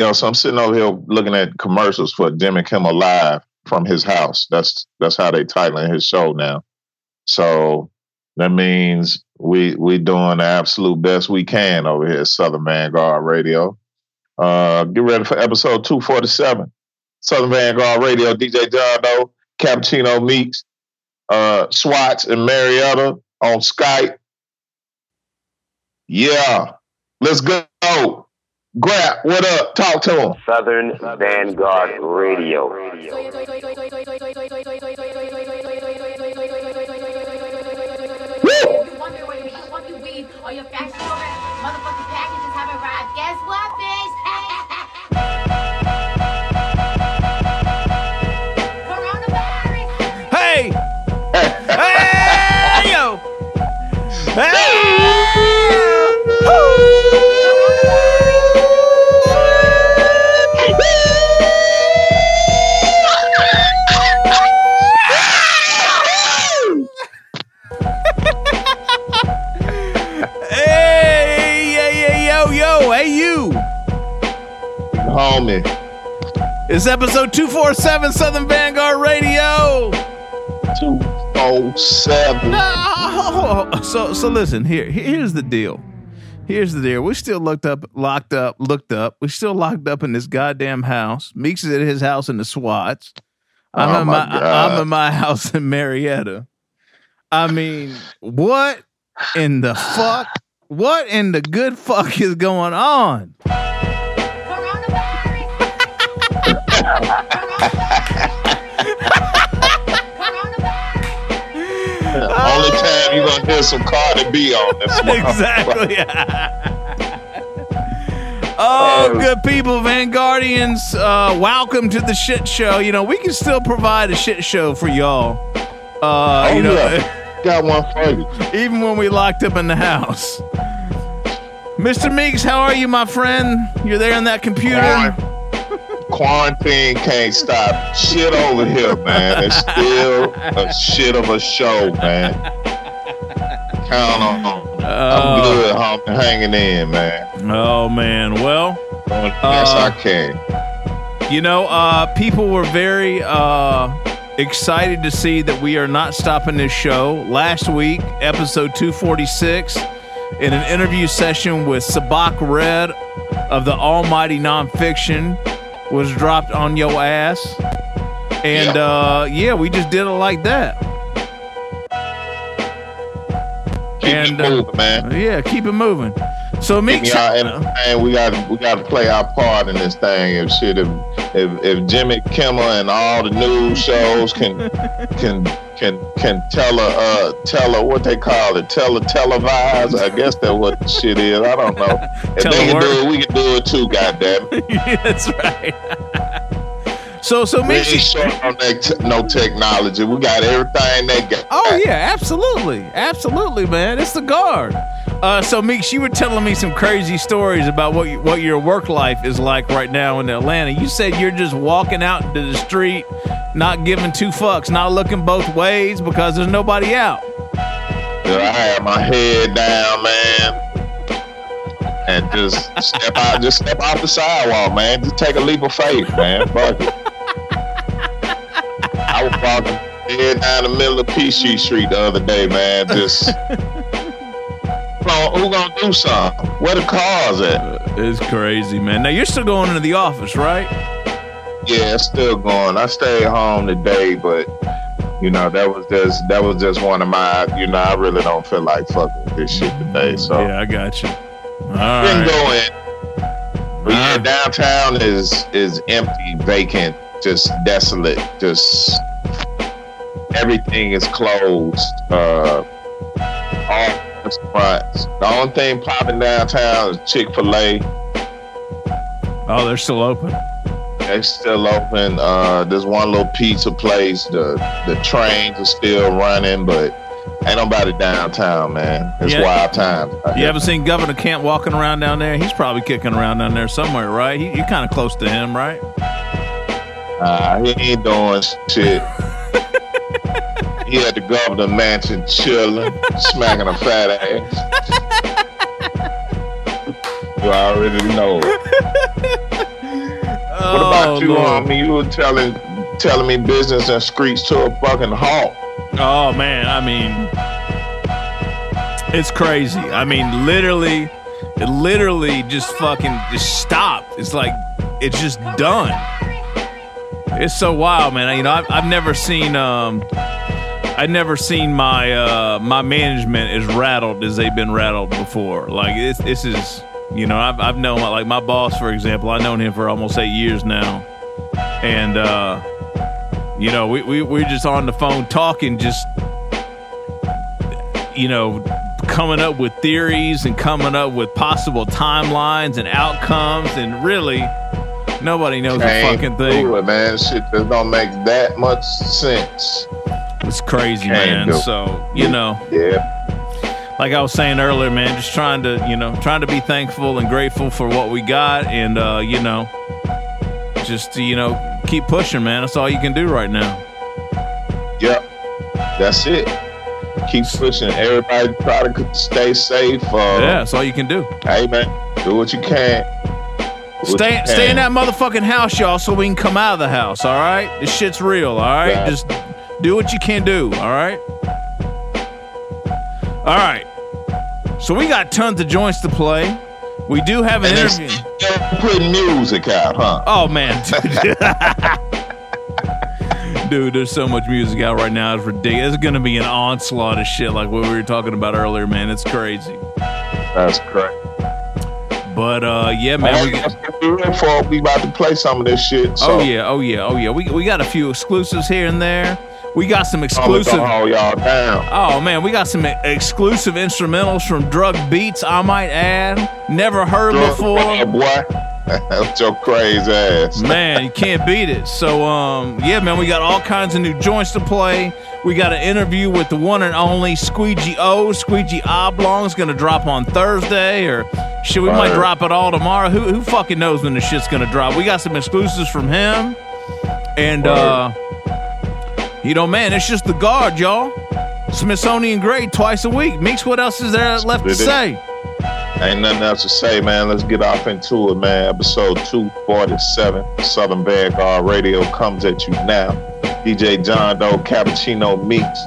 you know, so I'm sitting over here looking at commercials for Jimmy Kimmel Live from his house. That's that's how they titling his show now. So that means we we doing the absolute best we can over here at Southern Vanguard Radio. Uh, get ready for episode 247. Southern Vanguard Radio, DJ Doe, Cappuccino Meeks, uh, Swats, and Marietta on Skype. Yeah, let's go. Grab, what up? Talk to him. Southern Vanguard Radio. Or your fashion motherfucking packages have arrived. Guess what, bitch? Hey! hey, yo! Hey! Homie. It's episode 247 Southern Vanguard Radio. 207. No. So so listen, here here's the deal. Here's the deal. We're still looked up, locked up, looked up. We're still locked up in this goddamn house. Meeks is at his house in the SWATs. I'm Oh in my, God. I'm in my house in Marietta. I mean, what in the fuck? What in the good fuck is going on? Only time you gonna hear some Cardi B on this. exactly. oh, good people, Vanguardians. Uh, welcome to the shit show. You know, we can still provide a shit show for y'all. Uh, Oh, you know, yeah. Got one for you. even when we locked up in the house. Mr. Meeks, how are you, my friend? You're there in that computer. Quarantine can't stop shit over here, man. It's still a shit of a show, man. Count on. I'm Oh. good, homie. Hanging in, man. Oh man, well, yes, Uh, I can. You know, uh, people were very uh, excited to see that we are not stopping this show. Last week, episode 246, in an interview session with Sabac Red of the Almighty Non Phixion, was dropped on your ass. And Yeah. uh, yeah, we just did it like that. Keep and, it uh, moving, man. Yeah, keep it moving. So, me entertained. We got we got to play our part in this thing. If shit, if if, if Jimmy Kimmel and all the news shows can can can can tell a uh, tell a what they call it, tell a televise. I guess that's what the shit is. I don't know. If they can do it, we can do it too. Goddamn that's right. so, so Meek, ain't short on that te- no technology. We got everything they got. Oh yeah, absolutely, absolutely, man. It's the guard. Uh, so Meeks, you were telling me some crazy stories about what you, what your work life is like right now in Atlanta. You said you're just walking out into the street, not giving two fucks, not looking both ways because there's nobody out. I have my head down, man. And just step out, just step off the sidewalk, man. Just take a leap of faith, man. Fuck it. I was walking head down the middle of Peachtree Street the other day, man. Just who gonna, do something? Where the cars at? Uh, it's crazy, man. Now you're still going into the office, right? Yeah, it's still going. I stayed home today, but you know that was just that was just one of my. You know, I really don't feel like fucking with this shit today. So Yeah, I got you. All right. go. But yeah, downtown is is empty, vacant, just desolate. Just everything is closed. Uh, all restaurants. The only thing popping downtown is Chick Fil A. Oh, they're still open. They're still open. Uh, there's one little pizza place. The the trains are still running, but ain't nobody downtown, man. It's Yeah. wild times. out You haven't seen Governor Kemp walking around down there? He's probably kicking around down there somewhere, right? He, you're kind of close to him, right? Uh, he ain't doing shit. He at the governor mansion chilling, smacking a fat ass. you already know. What about oh, you Lord. on. You were telling telling me business and screech to a fucking halt. Oh man, I mean, it's crazy. I mean, literally, it literally just fucking just stopped. It's like it's just done. It's so wild, man. You know, I've, I've never seen um, I've never seen my uh my management as rattled as they've been rattled before. Like this, this is, you know, I've I've known like my boss, for example. I've known him for almost eight years now, and uh, you know, we we we're just on the phone talking, just you know, coming up with theories and coming up with possible timelines and outcomes, and really, nobody knows a Can't fucking thing. do it, man. Shit don't make that much sense. It's crazy, man. Can't it. So you know, Yeah. like I was saying earlier, man, just trying to you know, trying to be thankful and grateful for what we got, and uh, you know, just you know, keep pushing, man. That's all you can do right now. Yep. That's it. Keep pushing. Everybody try to stay safe. Uh, yeah, that's all you can do. Hey, man. Do what you can. Stay, stay in that motherfucking house, y'all, so we can come out of the house. All right, this shit's real. All right, Yeah. just do what you can do. All right, all right. So we got tons of joints to play. We do have an And interview. putting music out, huh? Oh man, dude. dude, there's so much music out right now. It's ridiculous. It's gonna be an onslaught of shit like what we were talking about earlier, man. It's crazy. That's correct. But uh, yeah, man. We, ready for we about to play some of this shit. So oh yeah, oh yeah, oh yeah. We we got a few exclusives here and there. We got some exclusive. gonna y'all down. Oh man, we got some exclusive instrumentals from Drug Beats. I might add, never heard before. Yeah, boy. That's your crazy ass. Man, you can't beat it. So, um, yeah, man, we got all kinds of new joints to play. We got an interview with the one and only Squeegee O. Squeegee Oblong is going to drop on Thursday, or shit, we might Right. drop it all tomorrow. Who, who fucking knows when the shit's going to drop? We got some exclusives from him, and uh, you know, man, it's just the guard, y'all. Smithsonian grade twice a week. Meeks, what else is there left to say? Ain't nothing else to say, man. Let's get off into it, man. Episode 247, Southern Vanguard Radio comes at you now. DJ John Doe, Cappuccino Meeks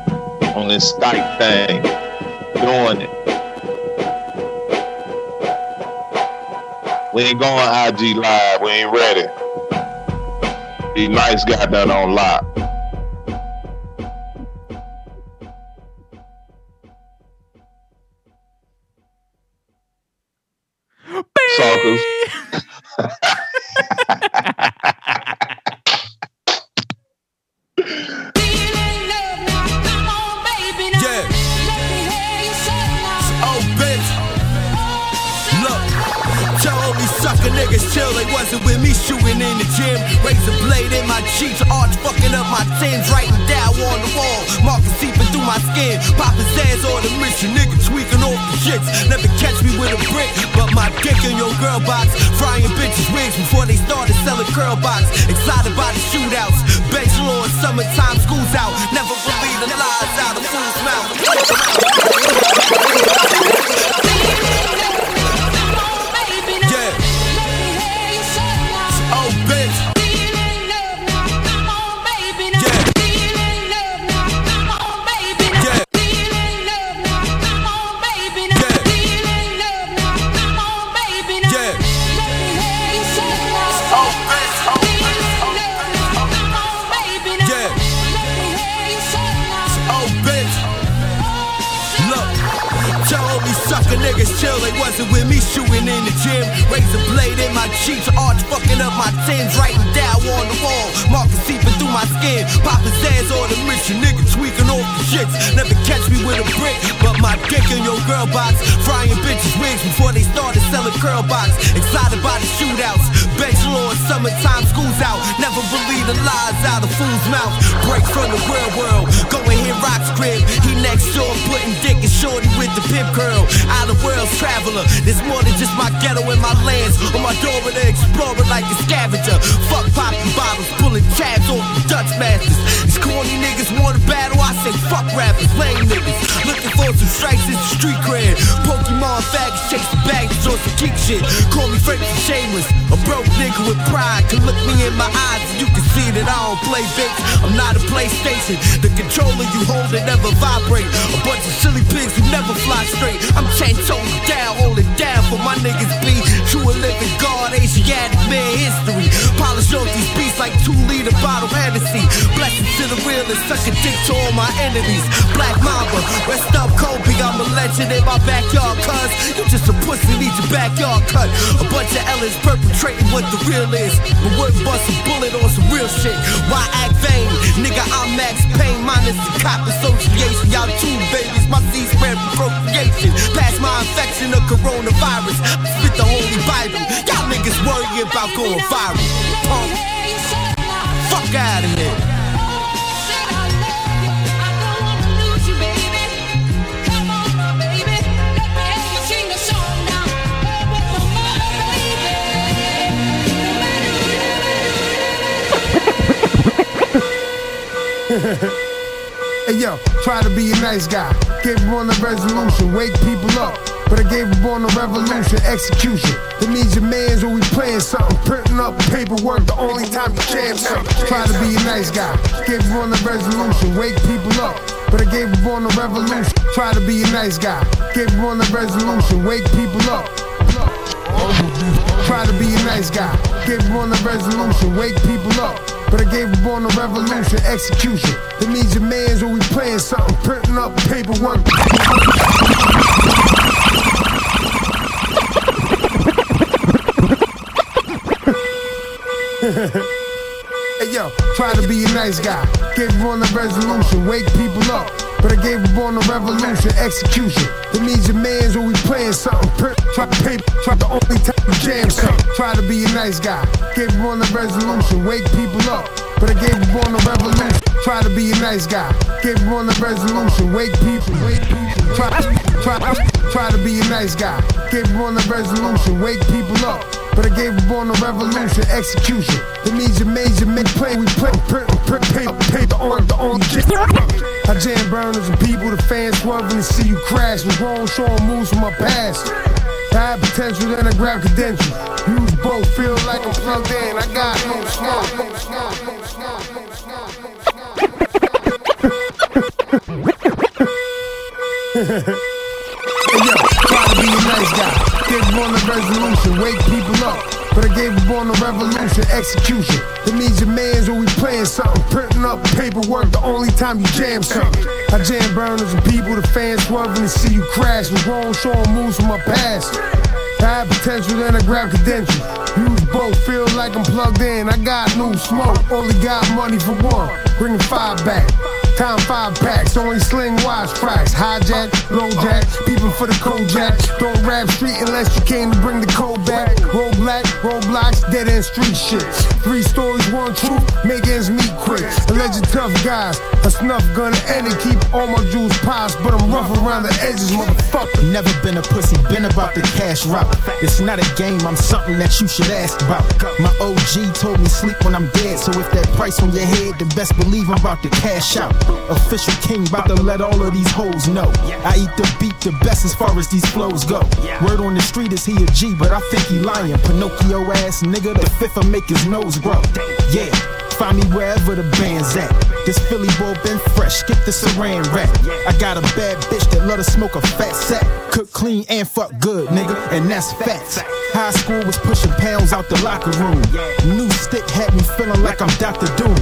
on this Skype thing. Doing it. We ain't going IG Live. We ain't ready. These nice got that on lock. Suckers. sucker niggas chill. They wasn't with me shooting in the gym. Razor blade in my cheeks. Arch fucking up my tins. Writing down on the wall. Markers seeping through my skin. Popping Zans on the mission. Nigga tweaking off the shits. Never catch me with a brick. But my dick in your girl box. Frying bitches wigs before they started selling curl box. Excited by the shootouts. Bench law summertime. School's out. Never believe the lies out of fool's mouth. Chill. They wasn't with me shooting in the gym. Razor blade in my cheeks, arch fucking up my tins. Writing down on the wall, markers seeping through my skin. Popping Zans on the mission, nigga tweaking off the shits. Never catch me with a brick, but my dick in your girl box. Frying bitches wigs before they started selling curl box. Excited by the shootouts. Law in summertime, school's out. Never believe the lies out of fool's mouth. Break from the real world. Go and hit Rock's crib. He next door putting dick and shorty with the pimp curl. Out of world's traveler. There's more than just my ghetto and my lands. On my door with an explorer like a scavenger. Fuck popping bottles, pulling tabs off the Dutch masters. These corny niggas want a battle. I say fuck rappers, lame niggas. Looking for some strikes in the street cred. Pokemon faggots chasing bags on some geek shit. Call me Frank Shameless. A broke nigga with pride can look me in my eyes and you can see that I don't play bitch. I'm not a PlayStation. The controller you hold it never vibrate. A bunch of silly pigs who never fly straight. I'm ten toes down, hold it down for my niggas be true and living God, Asiatic man history. Polish off these beats like two liter bottle Hennessy. Blessings to the real and suck a dick to all my enemies. Black Mamba, rest up Kobe. I'm a legend in my backyard, cuz you just a pussy, need your backyard cut. A bunch of Ellens perpetrating what the real is. But wouldn't bust a bullet on some real shit. Why act vain? Nigga, I'm Max Payne, minus the cop association. Y'all two babies, my seed spread procreation. Pass my infection of coronavirus. Spit the holy Bible. Y'all niggas worry about going viral. Punk. Fuck out of here. Yo, try to be a nice guy. Gave up on the resolution, wake people up. But I gave up on the revolution, execution. That means your man's always playing something, printing up paperwork the only time you jam something. Try to be a nice guy. Gave up on the resolution, wake people up. But I gave up on the revolution. Try to be a nice guy. Gave up on the resolution, wake people up. Try to be a nice guy. Gave up on the resolution, wake people up. But I gave up on the revolution, execution. That means your man's when we playing something, printing up paperwork. Hey yo, try to be a nice guy. Gave up on the resolution, wake people up. But I gave up on the revolution, execution. That means your man's always playing something. Print, try to paper, try the only time you jam something. Try to be a nice guy. Gave up on the resolution, wake people up. But I gave up on the revolution. Try to be a nice guy. Gave up on the resolution, wake people, wake people. Try, try, try to be a nice guy. Gave up on the resolution, wake people up. But I gave up on the revolution, execution. That means your major men play, we play, print, print, paper, paper on the only burners and people, the fans swerving to see you crash. Was wrong, showing moves from my past. I had potential, then I grabbed credentials. Use both, feel like I'm plugged in. I got no smoke. Hey yo, try to be a nice guy. Gave up on the resolution, wake people up. But I gave up on the revolution, execution. That means your man's we playing something, printing up paperwork the only time you jam something. I jam burners and people, the fans swerving to see you crash. Was wrong, showing moves from my past. I had potential, then I grabbed credentials. Use both, feel like I'm plugged in. I got new smoke, only got money for one. Bringing five back. Time five packs, only sling wise tracks. Hijack, low jack, peeping for the Kojak. Don't rap street unless you came to bring the code back. Roll black, roll roadblocks, dead end street shit. Three stories, one truth, make ends meet quick. Alleged tough guys, a snuff gun and it keep all my jewels pops, but I'm rough around the edges, motherfucker. Never been a pussy, been about the cash route. It's not a game, I'm something that you should ask about. My OG told me sleep when I'm dead, so if that price on your head, then best believe I'm about to cash out. Official king, about to let all of these hoes know. I eat the beat the best as far as these flows go. Word on the street is he a G, but I think he lying. Pinocchio ass nigga, the fifth will make his nose grow. Yeah. Find me wherever the band's at. This Philly boy been fresh, get the saran wrap. I got a bad bitch that love to smoke a fat sack. Cook clean and fuck good, nigga, and that's facts. High school was pushing pounds out the locker room. New stick had me feeling like I'm Dr. Doom.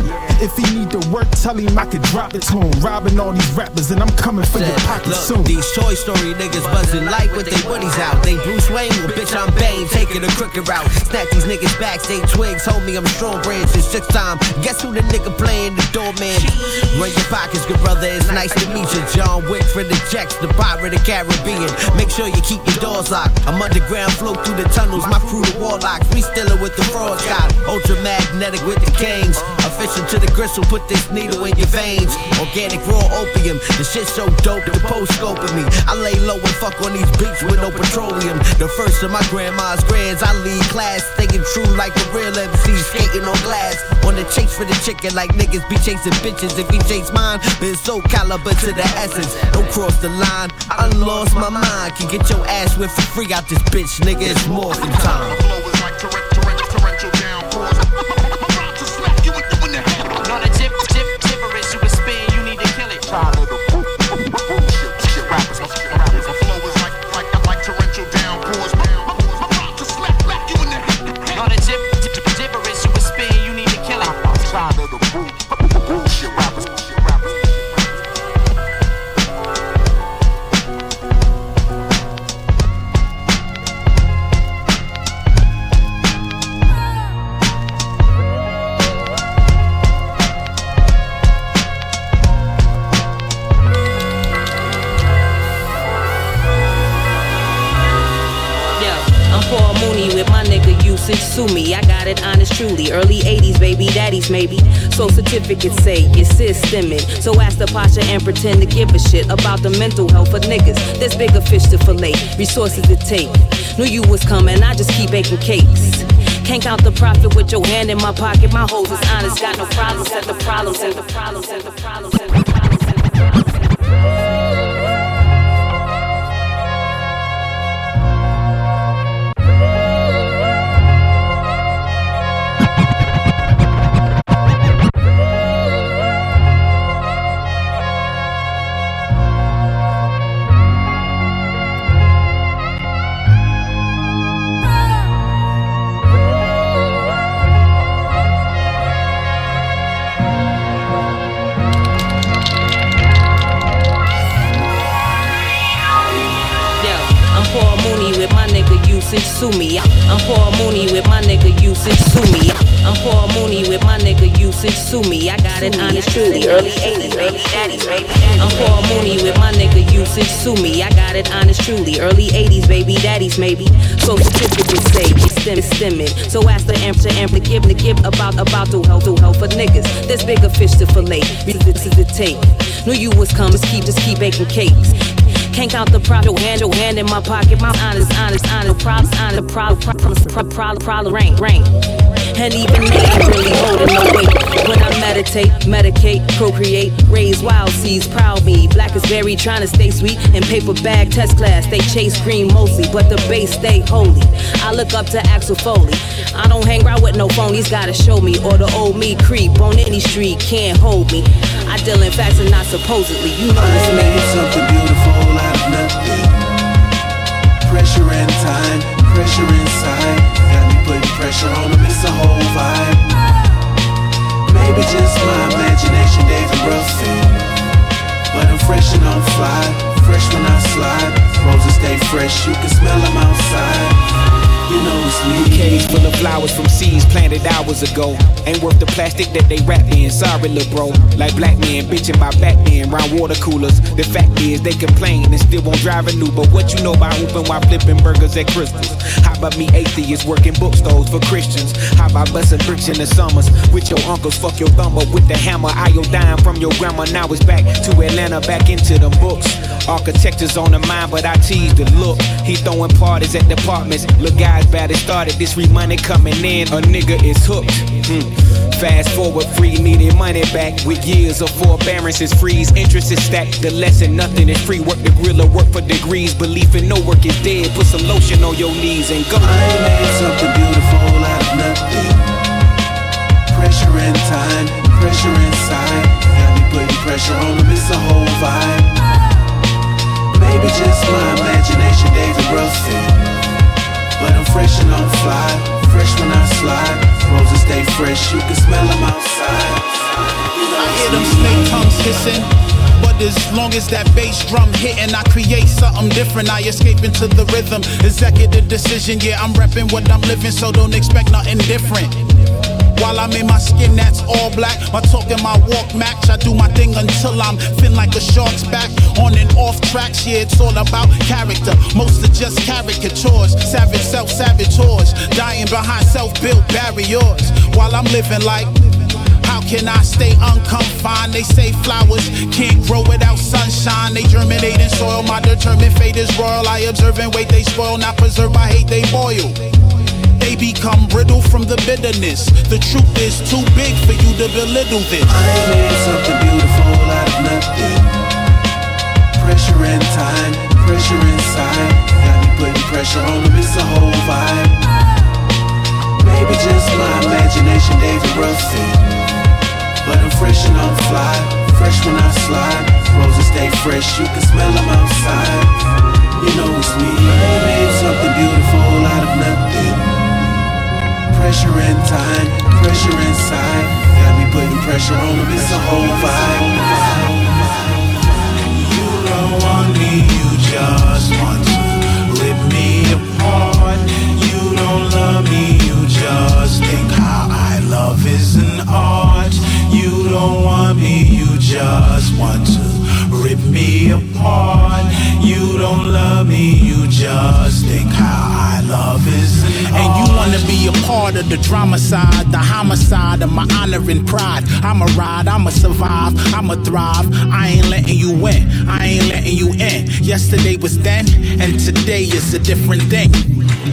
If he need to work, tell him I could drop it to him. Robbing all these rappers, and I'm coming for your pocket Look, soon. these Toy Story niggas buzzing like with they woodies out. They Bruce Wayne, well, bitch, I'm Bane, taking a crooked route. Snap these niggas backstage twigs, told me I'm strong branch. It's six time. Guess who the nigga playing the doorman? Run your pockets, good brother. It's nice to meet you. John Wick for the checks, the pirate of the Caribbean. Make sure you keep your doors locked. I'm underground, flow through the tunnels. My crew, the warlocks. We still with the fraud got ultra magnetic with the kings. Official to the gristle, put this needle in your veins. Organic raw opium, the shit so dope, the post scoping me. I lay low and fuck on these beats with no petroleum. The first of my grandma's grands, I lead class, staying true like a real MC, skating on glass. On the chase for the chicken, like niggas be chasing bitches. If he chase mine, been so caliber to the essence. Don't cross the line, I lost my mind. Can get your ass whipped for free out this bitch, nigga. It's more than time. Me. I got it honest, truly. Early 80s, baby, daddies, maybe. So certificates say you're systemic. So ask the Pasha and pretend to give a shit about the mental health of niggas. There's bigger fish to fillet, resources to take. Knew you was coming, I just keep baking cakes. Can't count the profit with your hand in my pocket. My hoes is honest, got no problems. Set the problems, set the problems, set the problems, set the problems. Set the problems. Sue me. I'm Paul Mooney with my nigga usage sue me. I'm Paul Mooney with my nigga usage sue me. I got it honest truly. Early 80s, baby, daddies, baby. I'm Paul Mooney with my nigga usage sue me. I got it honest truly. Early 80s, baby, daddies, maybe. So certificates say it's stem it's stemming. So ask the amp to amp to give to give about about to help to help for niggas. There's bigger fish to fillet. This is the take. Knew you was coming. Keep just keep baking cakes. Can't count the profit. Hand, your hand in my pocket. My honest, honest, honest. Problems, honest. Problem, problem, problem, problem, rain, rain. And even me ain't really holding no weight. When I meditate, medicate, procreate, raise wild seeds, proud me. Black is berry, trying to stay sweet. In paper bag test class, they chase green mostly, but the base stay holy. I look up to Axel Foley. I don't hang around with no phonies, gotta show me. Or the old me creep on any street, can't hold me. I deal in facts and not supposedly. You know this man. something beautiful. Pressure and time, pressure inside. Got me putting pressure on them, it's a whole vibe. Maybe just my imagination, David Ruffin. But I'm fresh and on fly, fresh when I slide. Roses stay fresh, you can smell them outside. Cage full of flowers from seeds planted hours ago. Ain't worth the plastic that they wrap in. Sorry, lil' bro. Like black men bitching by back men round water coolers. The fact is they complain and still won't drive a new. But what you know about hooping while flipping burgers at Crystals? How about me atheists working bookstores for Christians? How about busting bricks in the summers with your uncles? Fuck your thumb up with the hammer. Iodine from your grandma. Now it's back to Atlanta, back into the books. Architecture's on the mind, but I tease the look. He throwing parties at departments. Look, guys, bad it started. This free money coming in. A nigga is hooked. Hmm. Fast forward, free needed money back. With years of forbearances, freeze, interest is stacked. The lesson, nothing is free. Work the gorilla, work for degrees. Belief in no work is dead. Put some lotion on your knees and go. I made something beautiful out of nothing. Pressure and time, pressure inside. Got me putting pressure on them, it's a whole vibe. Maybe just my imagination, David Ruffin. But I'm fresh and on fly, fresh when I slide. Roses stay fresh, you can smell them outside. You know I hear them snake tongues hissing. But as long as that bass drum hitting, I create something different. I escape into the rhythm. Executive decision, yeah, I'm repping what I'm living, so don't expect nothing different. While I'm in my skin that's all black, my talk and my walk match. I do my thing until I'm fin like a shark's back. On and off tracks, yeah, it's all about character. Most are just caricatures, savage self saboteurs, dying behind self built barriers. While I'm living like how can I stay unconfined? They say flowers can't grow without sunshine. They germinate in soil. My determined fate is royal. I observe and wait. They spoil, not preserve. I hate. They boil. They become brittle from the bitterness. The truth is too big for you to belittle this. I made something beautiful out of nothing. Pressure and time, pressure inside. Got me putting pressure on them, it's a whole vibe. Maybe just my imagination, David Ruffin. But I'm fresh and I'm fly, fresh when I slide. Roses stay fresh, you can smell them outside. You know it's me. I made something beautiful out of nothing. Pressure in time, pressure inside. Got me putting pressure on them, it's a whole vibe. You don't want me, you just want to rip me apart. You don't love me, you just think how I love is an art. You don't want me, you just want to rip me apart. You don't love me, you just a part of the drama side, the homicide of my honor and pride. I'ma ride, I'ma survive, I'ma thrive. I ain't letting you in, I ain't letting you in. Yesterday was then, and today is a different thing.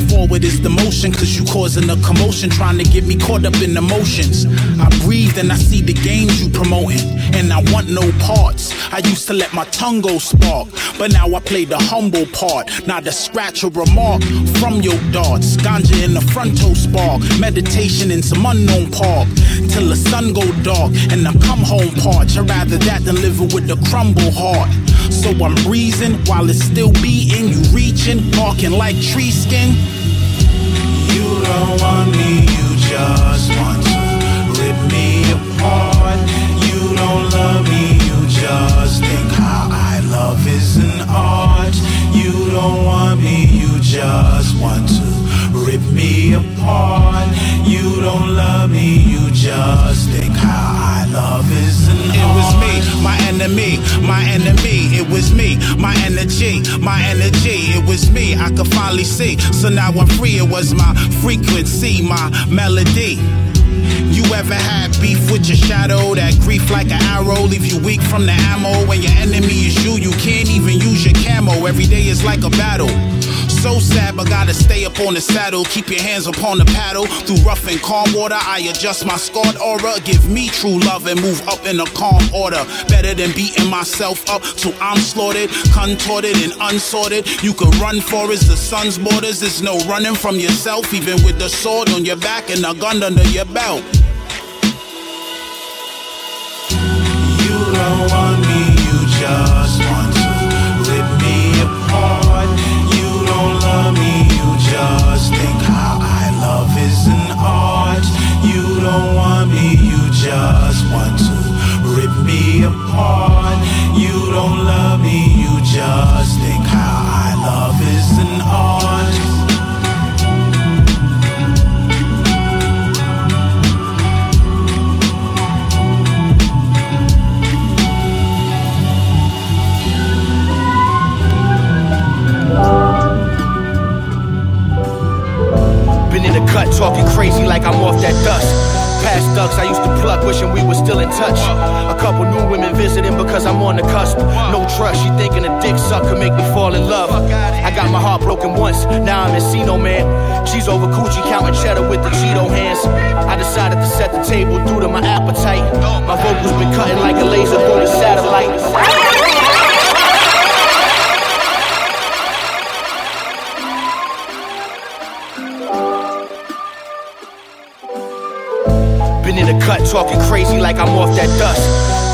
Forward is the motion, cause you causing a commotion, trying to get me caught up in emotions. I breathe and I see the games you promoting, and I want no parts. I used to let my tongue go spark, but now I play the humble part. Not a scratch or remark from your darts. Ganja in the frontal spark, meditation in some unknown park. Till the sun go dark and I come home parched. I'd rather that than living with a crumble heart. So I'm breezing while it's still beating. You reaching, barking like tree skin. You don't want me, you just want to rip me apart. You don't love me, you just think how I love is an art. You don't want me, you just want to rip me apart. You don't love me, you just think how I love is an. It was me, my enemy, my enemy. It was me, my energy, my energy. It was me, I could finally see. So now I'm free, it was my frequency, my melody. You ever had beef with your shadow? That grief like an arrow, leave you weak from the ammo. When your enemy is you, you can't even use your camo. Every day is like a battle. So sad, but gotta stay up on the saddle. Keep your hands upon the paddle. Through rough and calm water, I adjust my scarred aura. Give me true love and move up in a calm order. Better than beating myself up till I'm slaughtered, contorted and unsorted. You could run for as the sun's borders. There's no running from yourself, even with the sword on your back and a gun under your belt. You don't don't want me, you just want to rip me apart. You don't love me, you just think how I love is an art. Been in the cut talking crazy like I'm off that dust. Past ducks I used to pluck, wishing we were still in touch. A couple new women visiting because I'm on the cusp. No trust, she thinking a dick suck could make me fall in love. I got my heart broken once, now I'm in Sino man. She's over coochie counting cheddar with the Cheeto hands. I decided to set the table due to my appetite. My vocals been cutting like a laser through the satellite. Cut talking crazy like I'm off that dust.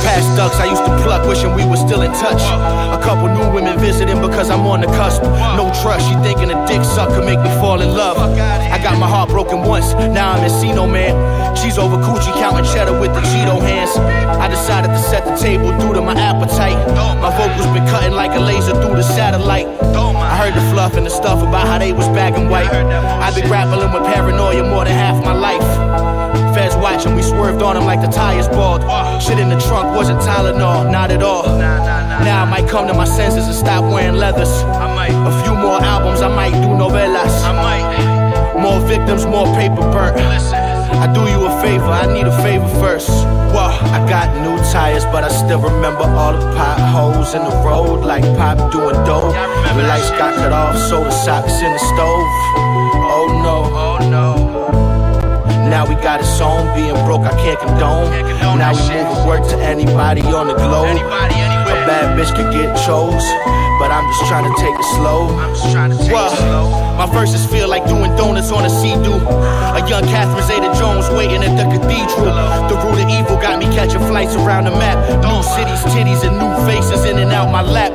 Past ducks I used to pluck, wishing we were still in touch. A couple new women visiting because I'm on the cusp. No trust, she thinking a dick suck could make me fall in love. I got my heart broken once, now I'm in Sino man. She's over coochie counting cheddar with the Cheeto hands. I decided to set the table due to my appetite. My vocals been cutting like a laser through the satellite. Heard the fluff and the stuff about how they was bagging white. I've been grappling with paranoia more than half my life. Feds watching, we swerved on them like the tires bald. Shit in the trunk wasn't Tylenol, not at all. Now I might come to my senses and stop wearing leathers. I might a few more albums, I might do novellas. I might more victims, more paper burnt. I do you a favor, I need a favor first. Whoa, I got new tires, but I still remember all the potholes in the road, like pop doing dope. The lights got cut off, so the socks in the stove. Oh no, oh no. Now we got a song, being broke I can't condone. now we moving work to anybody on the globe. A bad bitch could get chose, but I'm just trying to take it slow. I'm just trying to take well, it slow. my verses feel like doing donuts on a sea-doo. A young Catherine Zeta-Jones waiting at the cathedral. The root of evil got me catching flights around the map. New cities, titties, and new faces in and out my lap.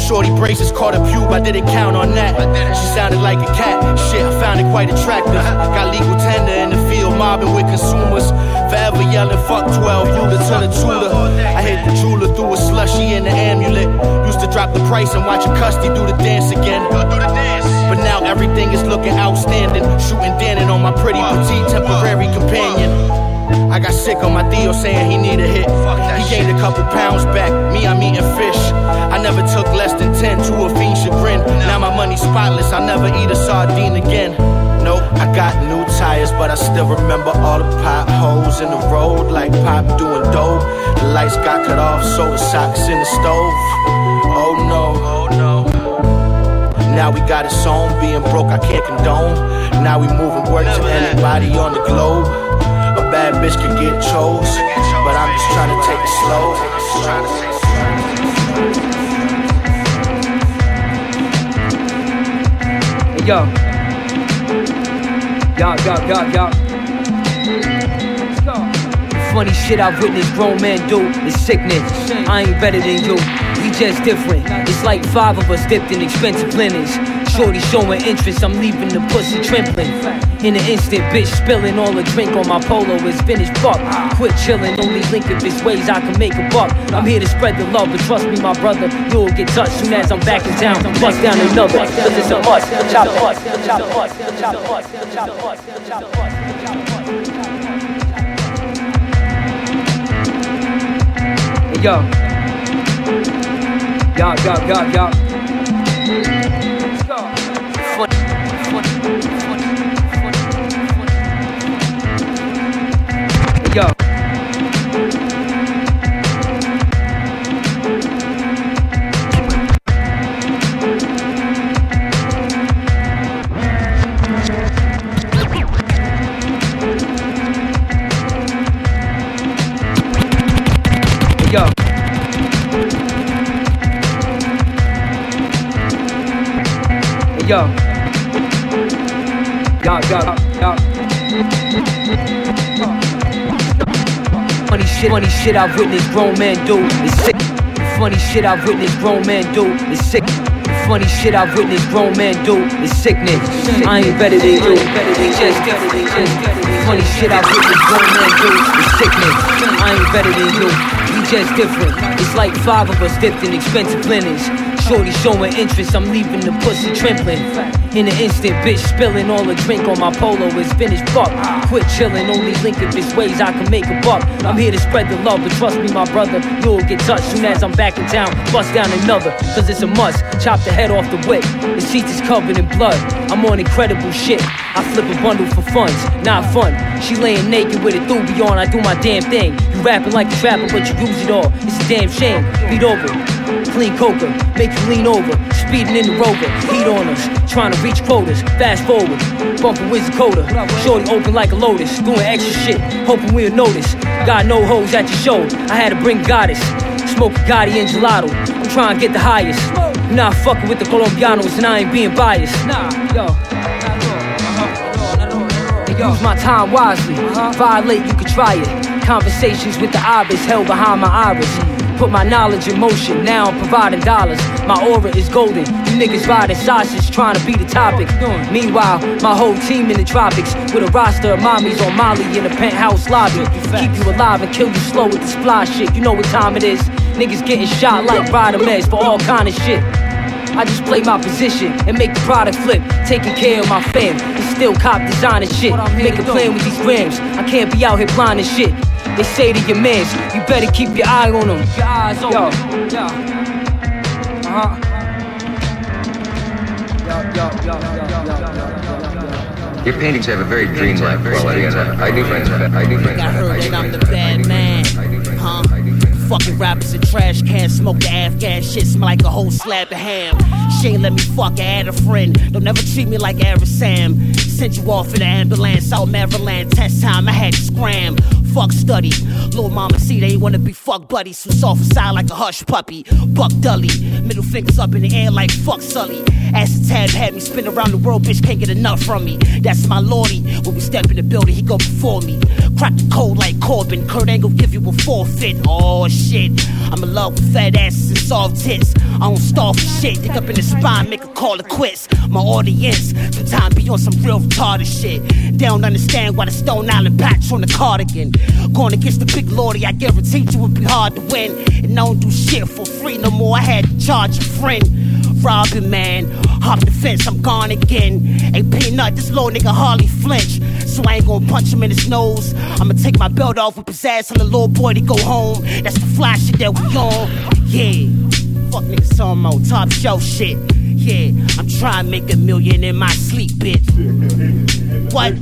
Shorty braces caught a pube, I didn't count on that. She sounded like a cat, shit, I found it quite attractive. Got legal tender in the field, mobbing with consumers. Forever yelling, fuck 12, Buda to the tutor. I hit the jeweler through a slushy and the amulet. Used to drop the price and watch a custody do the dance again. But now everything is looking outstanding. Shooting Dannon on my pretty petite temporary companion. I got sick on my Theo saying he need a hit. He gained a couple pounds back. Me, I'm eating fish. I never took less than 10 to a fiend chagrin. Now my money's spotless. I'll never eat a sardine again. Nope, I I got new tires, but I still remember all the potholes in the road, like pop doing dope. The lights got cut off, so the socks in the stove. Oh no, oh no. Now we got it on, being broke I can't condone. Now we moving work to anybody on the globe. A bad bitch can get chose, but I'm just trying to take it slow. Just trying to take Yo. Yo, yo, yo, yo. Funny shit I've witnessed grown men do is sickness. I ain't better than you. We just different. It's like five of us dipped in expensive linens. Shorty showing interest, I'm leaving the pussy trembling. In an instant, bitch spilling all the drink on my polo is finished fuck. Quit chilling, only link if it's ways I can make a buck. I'm here to spread the love, but trust me, my brother, you'll get touched soon as I'm backing down. Bust down another, cause it's a must. Chop the chop the bust. Yo. Yo, yo, yo, yo. Let's go. Yo. Yo, yo, yo. Funny shit, funny shit I've witnessed grown men do is sick. Funny shit I've witnessed grown men do is sick. Funny shit I've witnessed grown men do is sickness. I ain't better than you. Funny shit I've witnessed grown men do is sickness. I ain't better than you. We just different. It's like five of us dipped in expensive linens. Shorty showing interest, I'm leaving the pussy trembling. In an instant, bitch spilling all the drink on my polo is finished fuck. Quit chilling, only link if it's ways I can make a buck. I'm here to spread the love, but trust me, my brother, you'll get touched soon as I'm back in town. Bust down another, cause it's a must. Chop the head off the whip. The seats is covered in blood. I'm on incredible shit. I flip a bundle for funds, not fun. She laying naked with a doobie on, I do my damn thing. You rapping like a rapper, but you use it all. It's a damn shame. Beat over. Clean coca, make you lean over. Speeding in the rover, heat on us. Trying to reach quotas, fast forward. Bumping with Dakota. Shorty open like a lotus, doing extra shit. Hoping we'll notice. Got no hoes at your show. I had to bring goddess. Smoke Gotti and gelato. I'm trying to get the highest. You not fucking with the Colombianos and I ain't being biased. Nah, yo. Use my time wisely. Uh-huh. Violate, you could try it. Conversations with the ibis held behind my iris. Put my knowledge in motion, now I'm providing dollars. My aura is golden. You niggas riding sausage trying to be the topic. Meanwhile, my whole team in the tropics with a roster of mommies on Molly in the penthouse lobby. Keep you alive and kill you slow with this fly shit. You know what time it is. Niggas getting shot like rider meds for all kind of shit. I just play my position and make the product flip. Taking care of my fam and still cop designer shit. Make a plan with these grams. I can't be out here blind and shit. They say to your mans, you better keep your eye on them. Your eyes. Yo, yo. Uh-huh. Yo, yo. Your paintings have a very dreamlike quality, and I, I do find that. I do find I that. I that I'm do the find that. bad man. Huh? Fucking rappers and trash cans, smoke the Afghan shit, smell like a whole slab of ham. She ain't let me fuck, I had a friend. Don't never treat me like Average Sam. Sent you off in the ambulance, out Maryland, test time, I had to scram. Fuck study. Little mama see they wanna be fuck buddies. So soft side like a hush puppy. Buck Dully. Middle fingers up in the air like fuck Sully. Acid tab had me spin around the world, bitch can't get enough from me. That's my lordy. When we step in the building, he go before me. Crack the code like Corbin. Kurt Angle give you a forfeit. Oh shit. I'm in love with fat asses and soft tits. I don't starve for shit. Dig up in the spine, make a call it quits. My audience sometimes be on some real retarded shit. They don't understand why the Stone Island patch on the cardigan. Going against the big lordy, I guarantee you would be hard to win. And I don't do shit for free no more. I had to charge a friend. Robbing man, hop the fence, I'm gone again. Hey, peanut, this little nigga hardly flinch. So I ain't gonna punch him in his nose. I'ma take my belt off with ass, on the little boy to go home. That's the fly shit that we on. Yeah. Fuck niggas talking about top shelf shit. Yeah, I'm trying to make a million in my sleep, bitch. What?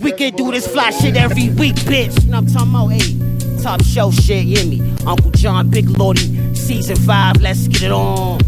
We can do this fly shit every week, bitch. You know what I'm talking about? Hey, top show shit, hear me? Uncle John, Big Lordy, season five, let's get it on.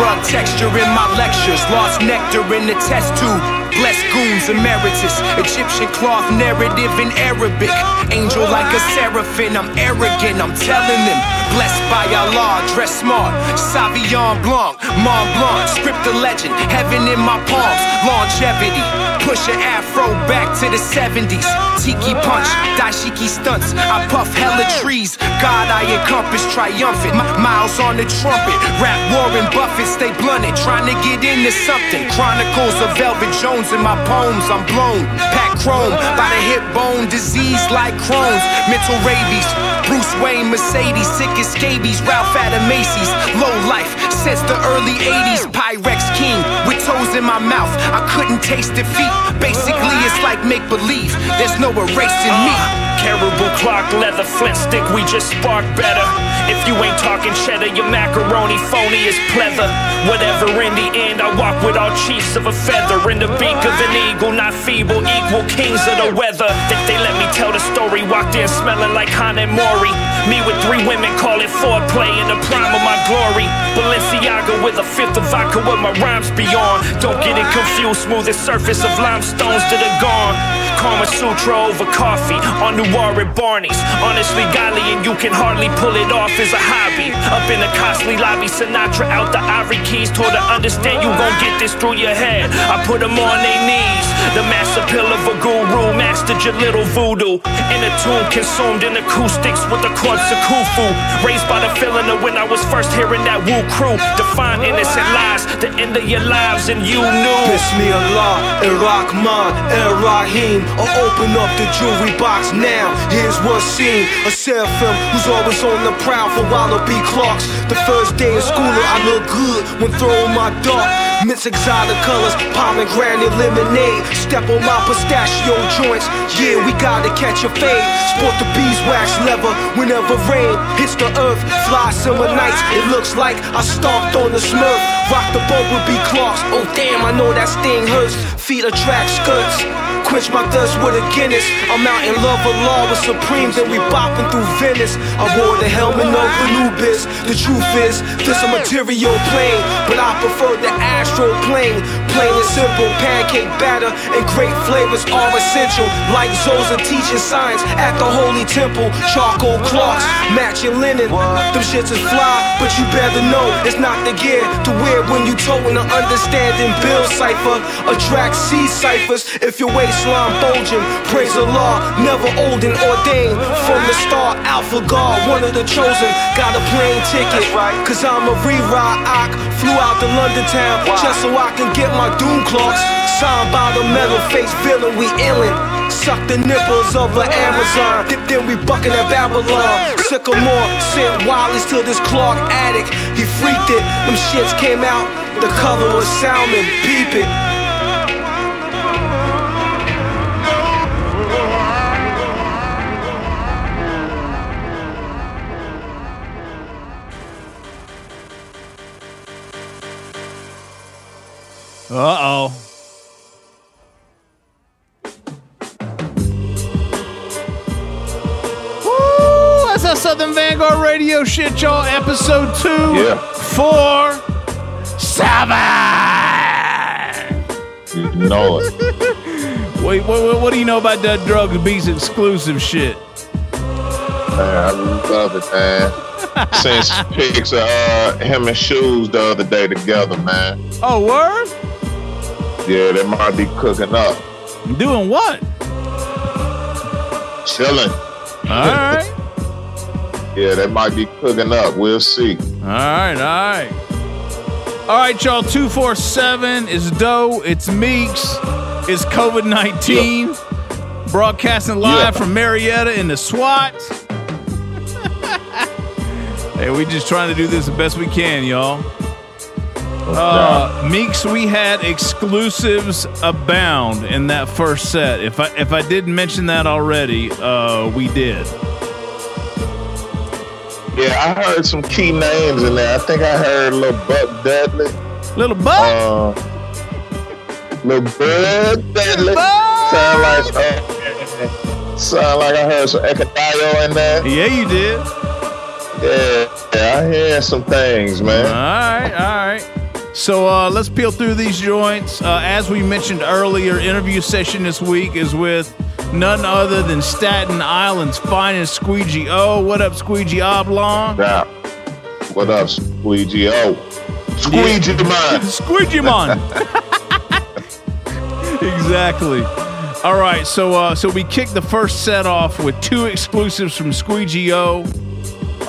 Rug texture in my lectures. Lost nectar in the test tube. Blessed goons emeritus. Egyptian cloth narrative in Arabic. Angel like a seraphim. I'm arrogant. I'm telling them. Blessed by Allah. Dress smart. Savion Blanc. Mont Blanc. Script the legend. Heaven in my palms. Longevity. Push an afro back to the 70s. Tiki punch. Dashiki stunts. I puff hella trees. God I encompass triumphant. Mi- miles on the trumpet. Rap Warren Buffett. Stay blunted. Trying to get into something. Chronicles of Velvet Jones in my poems. I'm blown. Pack chrome. By the hip bone. Disease like Crohn's. Mental rabies. Bruce Wayne, Mercedes, sick as scabies, Ralph at Macy's, low life since the early 80s. Pyrex King with toes in my mouth, I couldn't taste defeat. Basically, it's like make believe, there's no erasing me. Caribou clock, leather flint stick, we just spark better. If you ain't talking cheddar, your macaroni phony is pleather. Whatever in the end, I walk with all chiefs of a feather. In the beak of an eagle, not feeble, equal kings of the weather. They, they let me tell the story, walked in smelling like Hanae Mori. Me with three women, call it foreplay in the prime of my glory. Balenciaga with a fifth of vodka, what my rhymes beyond. Don't get it confused, smoothest surface of limestones that are gone. Karma Sutra over coffee on Noir at Barney's. Honestly, golly, and you can hardly pull it off as a hobby. Up in a costly lobby, Sinatra out the ivory keys. Told her, understand you gon' get this through your head. I put them on their knees. The master pill of a guru, mastered your little voodoo. In a tune consumed in acoustics with the chords of Khufu. Raised by the feeling of when I was first hearing that woo crew. Define innocent lies, the end of your lives, and you knew. Bismillah, Iraqman, Rahim. Or open up the jewelry box now. Here's what's seen. A seraphim who's always on the prowl for Wallabee Clarks. The first day of school, I look good when throwing my dart. Mix exotic colors, pomegranate lemonade. Step on my pistachio joints. Yeah, we gotta catch a fade. Sport the beeswax leather whenever rain hits the earth. Fly summer nights, it looks like I stomped on the smurf. Rock the bumblebee Clarks. Oh damn, I know that sting hurts. Feet attract skirts. Quench my thirst with a Guinness. I'm out in love with law with Supremes and we bopping through Venice. I wore the helmet of Anubis. The truth is, this a material plane, but I prefer the astral plane. Plain and simple, pancake batter and great flavors are essential. Like Zosa teaching science at the holy temple. Charcoal Clarks, matching linen. Them shits is fly, but you better know it's not the gear to wear when you toting the understanding bill cipher. Attract C ciphers if your waistline bulging. Praise Allah, never old and ordained. From the start, Alpha God, one of the chosen. Got a plane ticket, cause I'm a re-ride ock. Flew out to London town just so I can get my doom Clarks. Signed by the metal face villain, we illin'. Suck the nipples of the Amazon. Dip, then we bucking at Babylon. Sycamore sent Wally's to this Clark attic. He freaked it. Them shits came out. The color was salmon. Peep it. Uh oh. Woo! That's a Southern Vanguard Radio shit, y'all. Episode two, Yeah. four, seven. You know it. Wait, what, what, what do you know about that Drugs Beats exclusive shit? Man, I love it, man. Some pics of uh, him and shoes the other day together, man. Oh, word? Yeah, they might be cooking up, Doing what? chilling. All right. Yeah, they might be cooking up. We'll see. All right, all right. All right, y'all. Two four seven is Doe. It's Meeks. It's COVID nineteen. Broadcasting live from Marietta in the SWAT. hey, we just trying to do this the best we can, y'all. Uh, Meeks, we had exclusives abound in that first set. If I if I didn't mention that already, uh, we did. Yeah, I heard some key names in there. I think I heard Lil Buck Dudley. Little Buck? Uh, Lil Bud Dudley. Sound like uh, sound like I heard some Ecuador in there. Yeah, you did. Yeah, yeah, I hear some things, man. All right, all right. So uh, let's peel through these joints. Uh, as we mentioned earlier, interview session this week is with none other than Staten Island's finest Squeegee O. What up, Squeegee Oblong? Yeah. What up, Squeegee O? Squeegee man. Squeegee man. exactly. All right, so uh, so we kicked the first set off with two exclusives from Squeegee O.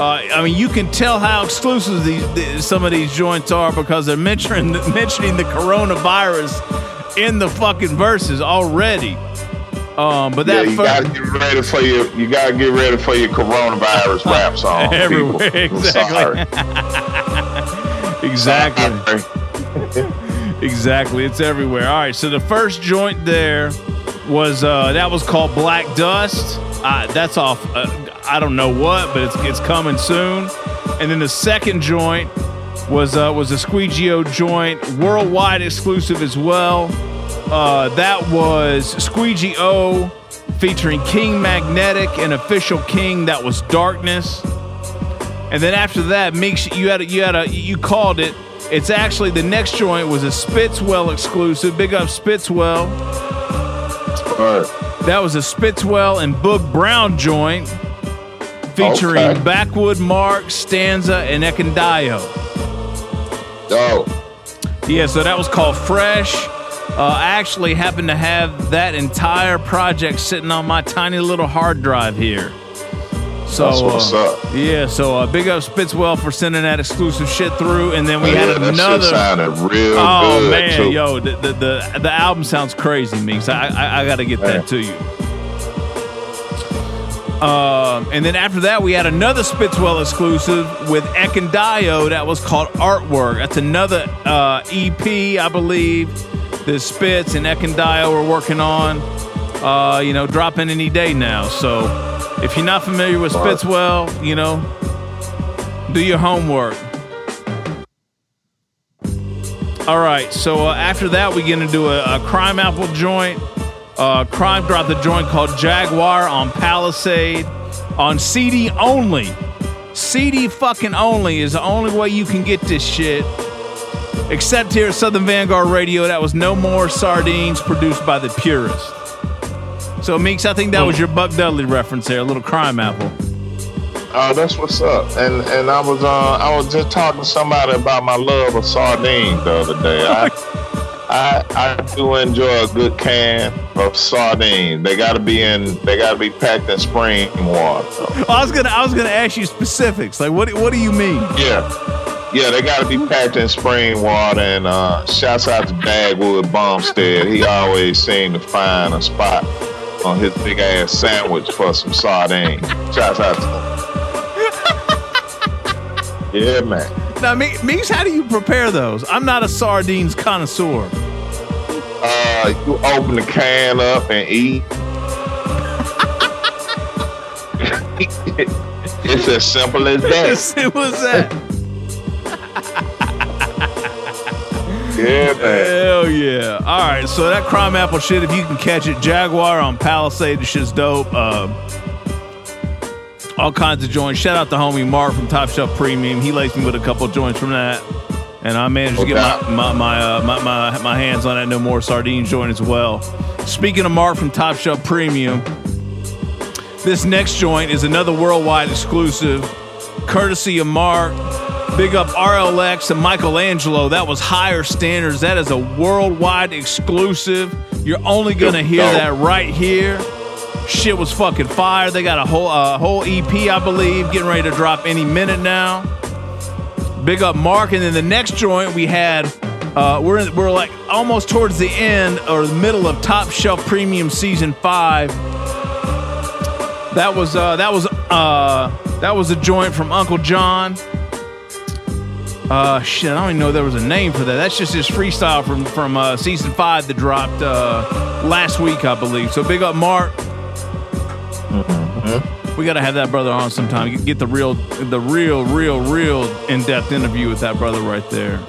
Uh, I mean, you can tell how exclusive these, th- some of these joints are because they're mentioning mentioning the coronavirus in the fucking verses already. Um, but Yeah, you fir- gotta get ready for your you gotta get ready for your coronavirus rap song. Everywhere, people. Exactly. exactly. exactly. It's everywhere. All right. So the first joint there was uh, that was called Black Dust. Uh, that's off. Uh, I don't know what, but it's it's coming soon. And then the second joint was uh, was a Squeegee joint, worldwide exclusive as well. Uh, that was Squeegee O featuring King Magnetic and Official King. That was Darkness. And then after that, Meeks, you had a, you had a you called it. It's actually the next joint was a Spitzwell exclusive. Big up Spitzwell. That was a Spitzwell and Boog Brown joint featuring Okay. Backwood Mark, Stanza, and Ekandayo. Oh. Yeah, so that was called Fresh. Uh, I actually happen to have that entire project sitting on my tiny little hard drive here. So That's what's uh, up. yeah, so uh, big up Spitzwell for sending that exclusive shit through, and then we Yeah, had that shit another. real oh man, too. yo, the, the the the album sounds crazy, Meeks. I I, I got to get that to you. Um, and then after that, we had another Spitzwell exclusive with Ekandayo that was called Artwork. That's another uh, EP, I believe, that Spitz and Ekandayo are working on. Uh, you know, dropping any day now. So if you're not familiar with Spitzwell, you know, do your homework. All right, so uh, after that, we're gonna do a, a Crimeapple joint. Uh, Crime dropped a joint called Jaguar on Palisade on CD only. CD fucking only is the only way you can get this shit. Except here at Southern Vanguard Radio, that was No More Sardines produced by the Purist. So, Meeks, I think that was your Buck Dudley reference there, a little Crimeapple. Oh, that's what's up. And and I was uh I was just talking to somebody about my love of sardines the other day. I I I do enjoy a good can of sardine. They gotta be in they gotta be packed in spring water. I was gonna, I was gonna ask you specifics. Like, what, what do you mean? Yeah. Yeah, they gotta be packed in spring water and uh shouts out to Dagwood Bumstead. He always seemed to find a spot on his big ass sandwich for some sardine. Shouts out to him. Yeah, man. Now, Me- Meeks, how do you prepare those? I'm not a sardines connoisseur. Uh, you open the can up and eat. it's as simple as that. As simple as that. Yeah, man. Hell yeah. All right, so that Crimeapple shit, if you can catch it, Jaguar on Palisade, the shit's dope. Um, all kinds of joints. Shout out to homie Mark from Top Shelf Premium. He laced me with a couple joints from that. And I managed to get my my my, uh, my my my hands on that no more sardine joint as well. Speaking of Mark from Top Shelf Premium, this next joint is another worldwide exclusive, courtesy of Mark. Big up RLX and Michelangelo. That was higher standards. That is a worldwide exclusive. You're only gonna hear that right here. Shit was fucking fire. They got a whole uh, whole EP, I believe, getting ready to drop any minute now. Big up Mark, and then the next joint we had. Uh, we're in, we're like almost towards the end or the middle of Top Shelf Premium Season Five. That was uh, that was uh, that was a joint from Uncle John. Uh, shit, I don't even know there was a name for that. That's just his freestyle from from uh, season five that dropped uh, last week, I believe. So big up, Mark. We got to have that brother on sometime. Get- the real, the real, real, real in depth interview with that brother right there.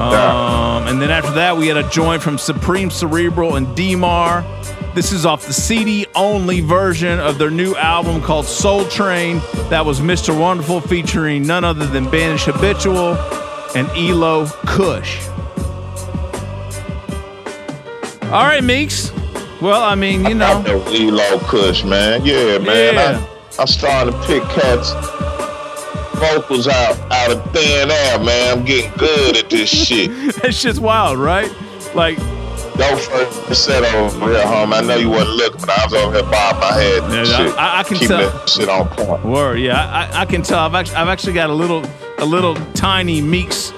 Um, and then after that, we had a joint from Supreme Cerebral and Demar. This is off the CD only version of their new album called Soul Train. That was Mr. Wonderful featuring none other than Banish Habitual and Elo Kush. All right, Meeks. Well, I mean, you know. Elo Kush, man. Yeah, man. Yeah. I, I started to pick cats vocals out out of thin air, man. I'm getting good at this shit. that shit's wild, right? Like, Go first set over here, home. I know you wasn't looking, but I was over here bobbing my head and Yeah, shit. I- I can keeping tell. that shit on point. Word, yeah, I, I can tell. I've actually, I've actually got a little, a little tiny Meeks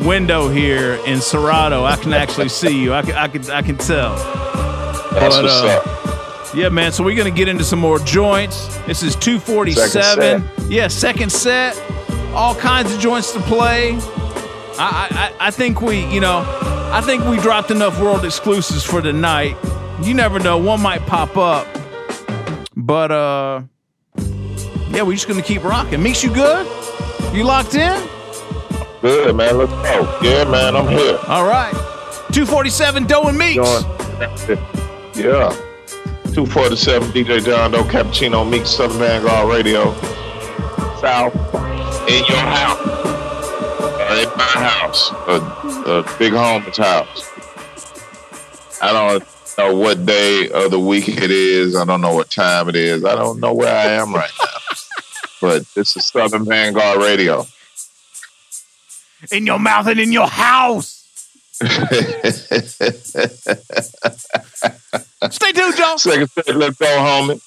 window here in Serato. I can actually see you. I can, I can, I can tell. That's But, what's uh, up. Yeah, man. So we're gonna get into some more joints. This is 247. Yeah, second set. All kinds of joints to play. I, I, I- think we, you know, I think we dropped enough world exclusives for tonight. You never know, one might pop up. But uh, yeah, we're just gonna keep rocking. Meeks, you good? You locked in? Good, man. Let's go. Yeah, man. I'm here. All right. 247 Doe and Meeks. Yeah. 247 DJ John Doe, Cappuccino, Meek, Southern Vanguard Radio. South. In your house. Or in my house. A, a big home's house. I don't know what day of the week it is. I don't know what time it is. I don't know where I am right now. but this is Southern Vanguard Radio. In your mouth and in your house. Stay tuned, Joe. Second set, let's go, homie.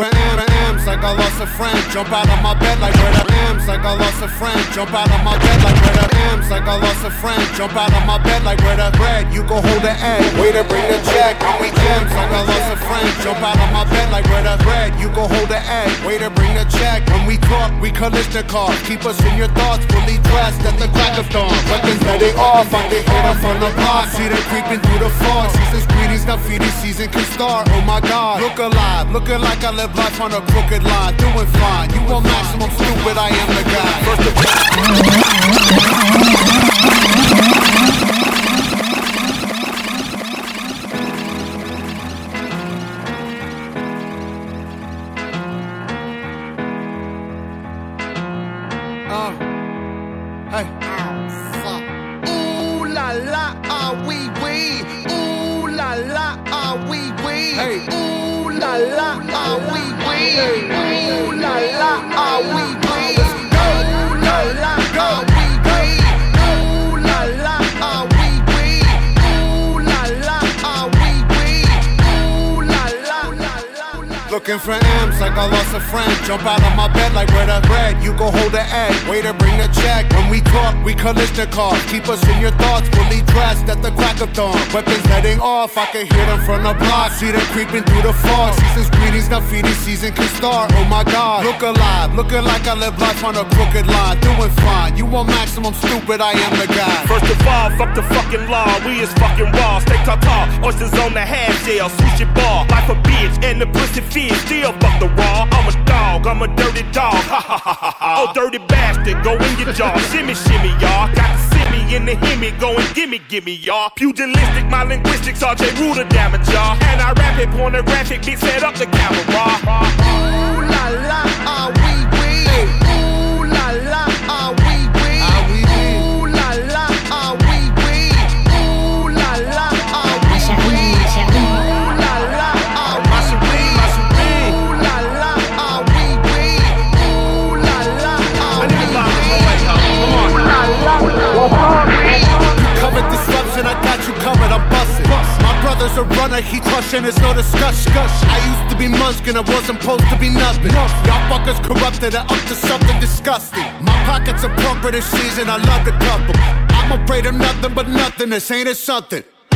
Am, M's like I lost a friend. Jump out of my bed like where the M's like I lost a friend. Jump out of my bed like where the M's like I lost a friend. Jump out of my bed like where the bread. You go hold the egg. Way to bring the check. I'm with M's like I lost a friend. Jump out of my bed like where that's red. You go hold the egg. Waiter, bring the check. When we talk, we cars. Keep us in your thoughts, fully dressed at the crack of dawn. Weapons letting off, I can hit them from the block. See them creeping through the fog. Season's greetings, the feeding season can start. Oh my god, look alive, looking like I live life on a crooked line. Doing fine. You want maximum stupid, I am the guy. First of Uh, cars. Keep us in your thoughts, fully dressed at the crack of dawn. Weapons heading off, I can hear them from the block. See them creeping through the fog. Season's greetings, the feeding season can start. Oh my god, look alive, looking like I live life on a crooked line. Doing fine. You want maximum stupid, I am the guy. First of all, fuck the fucking law. We is fucking raw. Stay tall, tall. Oysters on the half shell. Sushi bar. Life a bitch and the pussy fish. Still fuck the raw. I'm a dog. I'm a dirty dog. Ha ha ha ha ha. Oh, dirty bastard. Go in your jaw. shimmy, shimmy, y'all. Got the simmy in the himmy. Go and gimme, gimme, y'all. Pugilistic, my linguistics. RJ Ruler damage, y'all. And I rap it pornographic. Bitch, set up the camera. Ooh la la, ah wee My brother's a runner, he crushing, it's no discussion. I used to be Munchkin, I wasn't supposed to be nothing. Y'all fuckers corrupted and up to something disgusting. My pockets are plumper this season, I love the couple. I'm afraid of nothing but nothingness, ain't it something?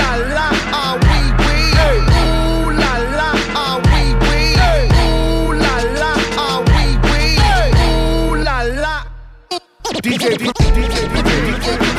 Ah ah ah. DJ, DJ, DJ, DJ, DJ.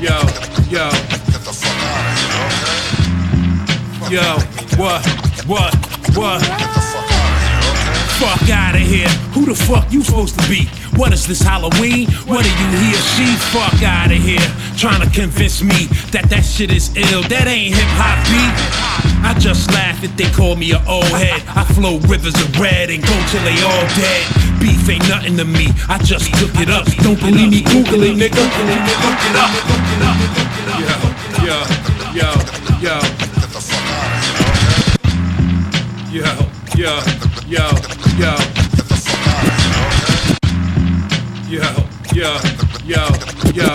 Yo, yo, get the fuck out of yo. Yo, what, what, what? Fuck out of here. Who the fuck you supposed to be? What is this Halloween? What are you here? she? Fuck out of here. Trying to convince me that that shit is ill. That ain't hip hop beat. I just laugh if they call me an old head. I flow rivers of red and go till they all dead. Beef ain't nothing to me. I just look it up. Don't believe me? Google it, nigga. Look it up. Yo, yo, yo, yo. Yo, yo, yo, yo. Yo, yo, yo, yo.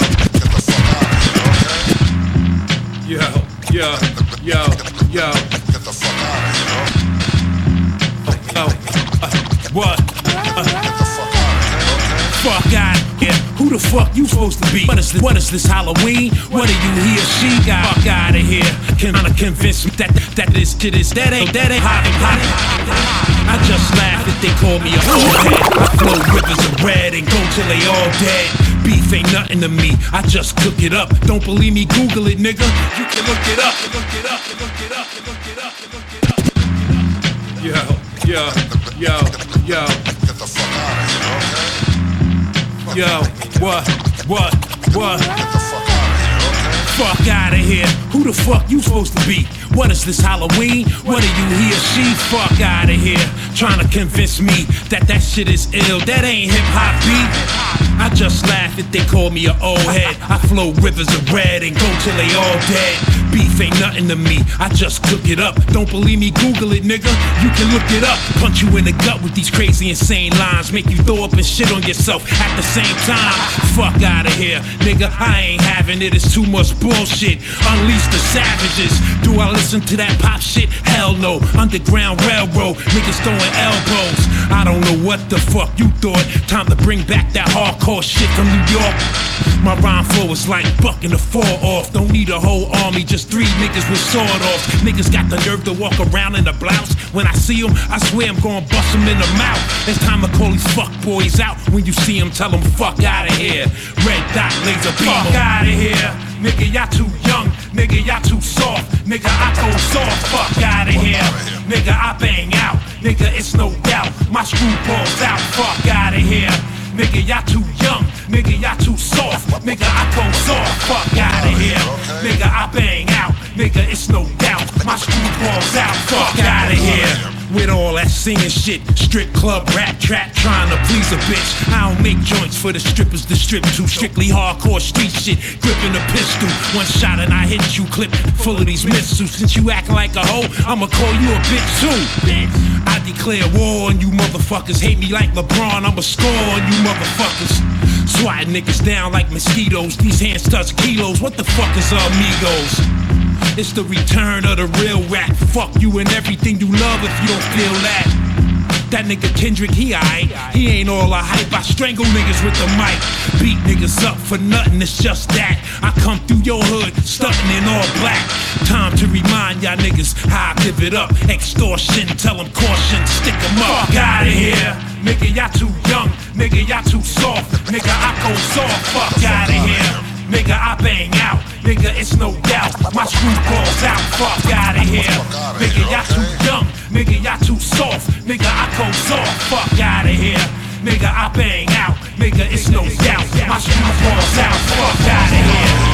Yo, yo, yo, yo. Get the fuck out of here. Oh, uh, what? Uh, fuck out here. Who the fuck you supposed to be? What is this? What is this Halloween? What are you he or she got? Fuck out of here. Can I convince me that that this shit is that ain't that ain't hot hot? I just laugh if they call me a old head. I flow rivers of red and go till they all dead. Beef ain't nothing to me. I just cook it up. Don't believe me? Google it, nigga. You can look it up. Look it up. Look it up. Look it up. Look it up. Yo, yo, yo, yo. Yo, what, what, what? Fuck out of here. Who the fuck you supposed to be? What is this Halloween? What are you here? she? Fuck out of here. Trying to convince me that that shit is ill. That ain't hip hop beat. I just laugh if they call me an old head. I flow rivers of red and go till they all dead. Beef ain't nothing to me. I just cook it up. Don't believe me? Google it, nigga. You can look it up. Punch you in the gut with these crazy, insane lines. Make you throw up and shit on yourself at the same time. Fuck out of here, nigga. I ain't having it. It's too much bullshit. Unleash the savages. Do I listen to that pop shit? Hell no. Underground railroad. Niggas throwing elbows. I don't know what the fuck you thought. Time to bring back that hardcore hardcore shit from New York. My rhyme flow is like bucking the four off. Don't need a whole army, just three niggas with sword offs. Niggas got the nerve to walk around in a blouse. When I see them, I swear I'm gonna bust them in the mouth. It's time to call these fuck boys out. When you see them, tell them fuck out of here. Red dot laser beam. Fuck out of here. Nigga, y'all too young. Nigga, y'all too soft. Nigga, I go soft. Fuck out of here. Nigga, I bang out. Nigga, it's no doubt. My screw balls out. Fuck out of here. Nigga, y'all too young. Nigga, y'all too soft. Nigga, I go soft. Fuck out of here. Nigga, I bang out. Nigga, it's no doubt. My screw balls out. Fuck out of here. With all that singing shit, strip club, rap trap, trying to please a bitch. I don't make joints for the strippers to strip to. Strictly hardcore street shit, gripping a pistol. One shot and I hit you, clip full of these missiles. Since you acting like a hoe, I'ma call you a bitch too. I declare war on you motherfuckers. Hate me like LeBron, I'ma score on you motherfuckers. Swatting niggas down like mosquitoes. These hands touch kilos. What the fuck is amigos? It's the return of the real rap. Fuck you and everything you love if you don't feel that. That nigga Kendrick, he aight. He ain't all a hype. I strangle niggas with the mic. Beat niggas up for nothing, it's just that. I come through your hood, stunting in all black. Time to remind y'all niggas how I give it up. Extortion, tell them caution, stick 'em up. Fuck out of here. Nigga, y'all too young. Nigga, y'all too soft. Nigga, I go soft. Fuck out of here. Nigga, I bang out. Nigga, it's no doubt. My screw balls out. Fuck out of here. Nigga, y'all too young. Nigga, y'all too soft. Nigga, I go soft. Fuck out of here. Nigga, I bang out. Nigga, it's no doubt. My screw balls out. Fuck out of here.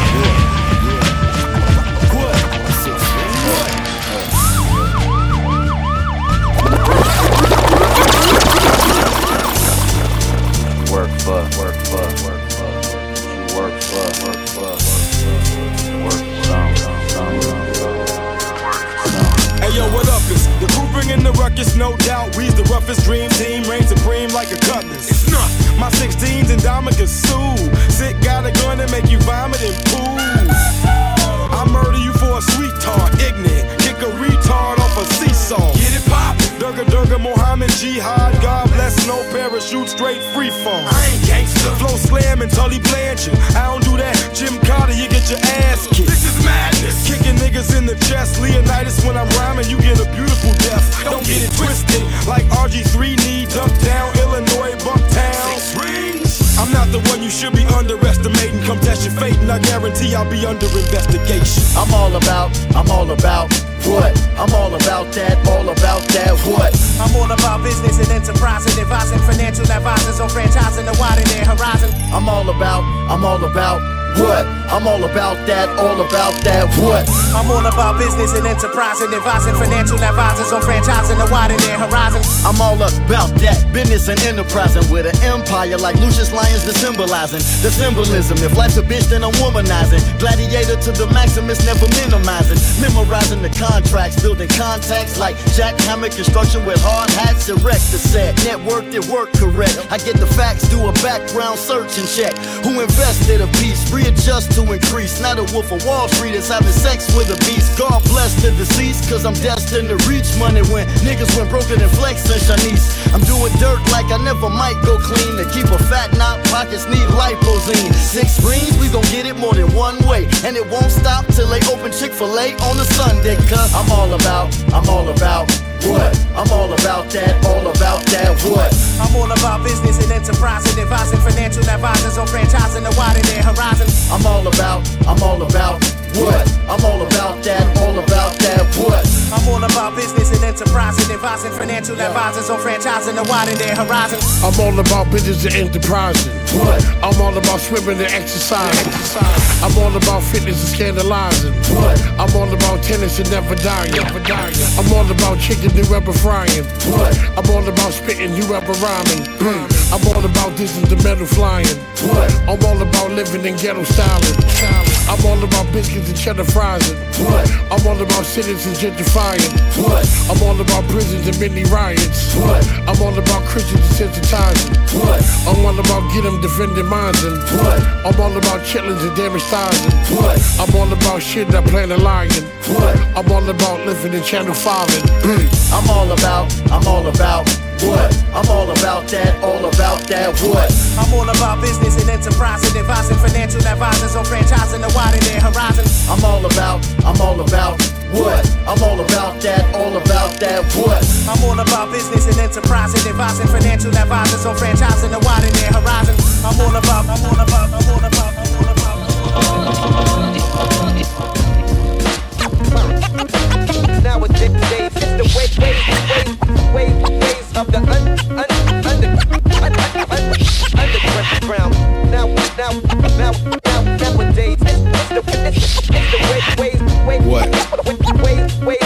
I'm all about that, all about that what? I'm all about business and enterprise and advising financial advisors on franchising to widen their horizon. I'm all about that business and enterprising with an empire like Lucious Lyons, the symbolizing the symbolism. If life's a bitch, then I'm womanizing. Gladiator to the maximus, never minimizing. Memorizing the contracts, building contacts like Jack Hammer construction with hard hats. Erect the set, networked it, work correct. I get the facts, do a background search and check. Who invested a piece, readjust to increase. Not a wolf of Wall Street is having sex with a beast. God bless the deceased, cause I'm destined to reach money when niggas went broken and flexing Shanice. I'm doing dirt like I never might go clean. To keep a fat knot, pockets need liposine. Six screens, we gon' get it more than one way. And it won't stop till they open Chick fil A on a Sunday. Cause I'm all about, I'm all about what? I'm all about that, all about that what? I'm all about business and enterprise and advising financial advisors on franchising to widen their horizon. I'm all about, I'm all about what? I'm all about that, all about that what? I'm all about business and enterprise and advising financial advisors on franchising to widen their horizon. I'm all about business and enterprising. What? I'm all about swimming and exercising. I'm all about fitness and scandalizing. What? I'm all about tennis and never dying. Never dying. I'm all about chicken you ever frying. What? I'm all about spitting you ever rhyming. Mm. I'm all about this is the metal flying. What? I'm all about living in ghetto styling. I'm all about biscuits and cheddar fries. What? I'm all about citizens gentrifying. What? I'm all about prisons and many riots. What? I'm all about Christians desensitizing. What? I'm all about get them defending minds and What? I'm all about chitlins and damage thighs and What? I'm all about shit that plan a lying. What? I'm all about living in Channel 5 and mm. I'm all about, I'm all about What? I'm all about that, all about that. What? I'm all about business and enterprise and advising financial advisors on franchising and widening their horizon. I'm all about, I'm all about what? I'm all about that, all about that. What? I'm all about business and enterprise and advising financial advisors on franchising and widening their horizon. I'm all about, I'm all about, I'm all about, I'm all about. Nowadays, ways, ways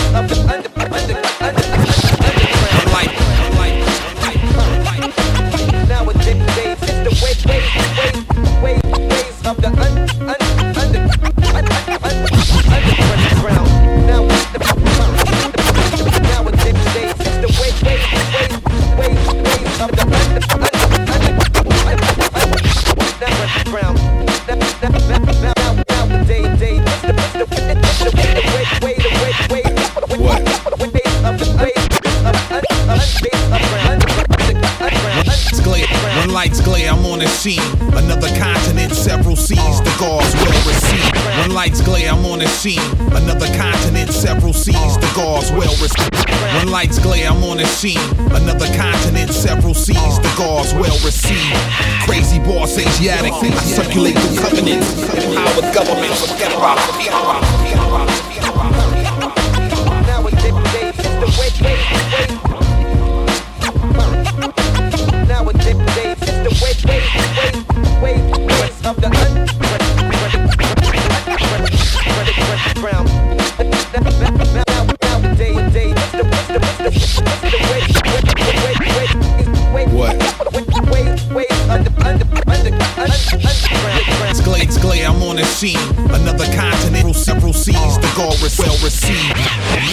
scene. Another continent, several seas, the guards well receive. When lights glare, I'm on the scene. Another continent, several seas, the guards will receive. Crazy boss Asiatic, I circulate through covenants. Empowered government, forget about forget. Guard well received.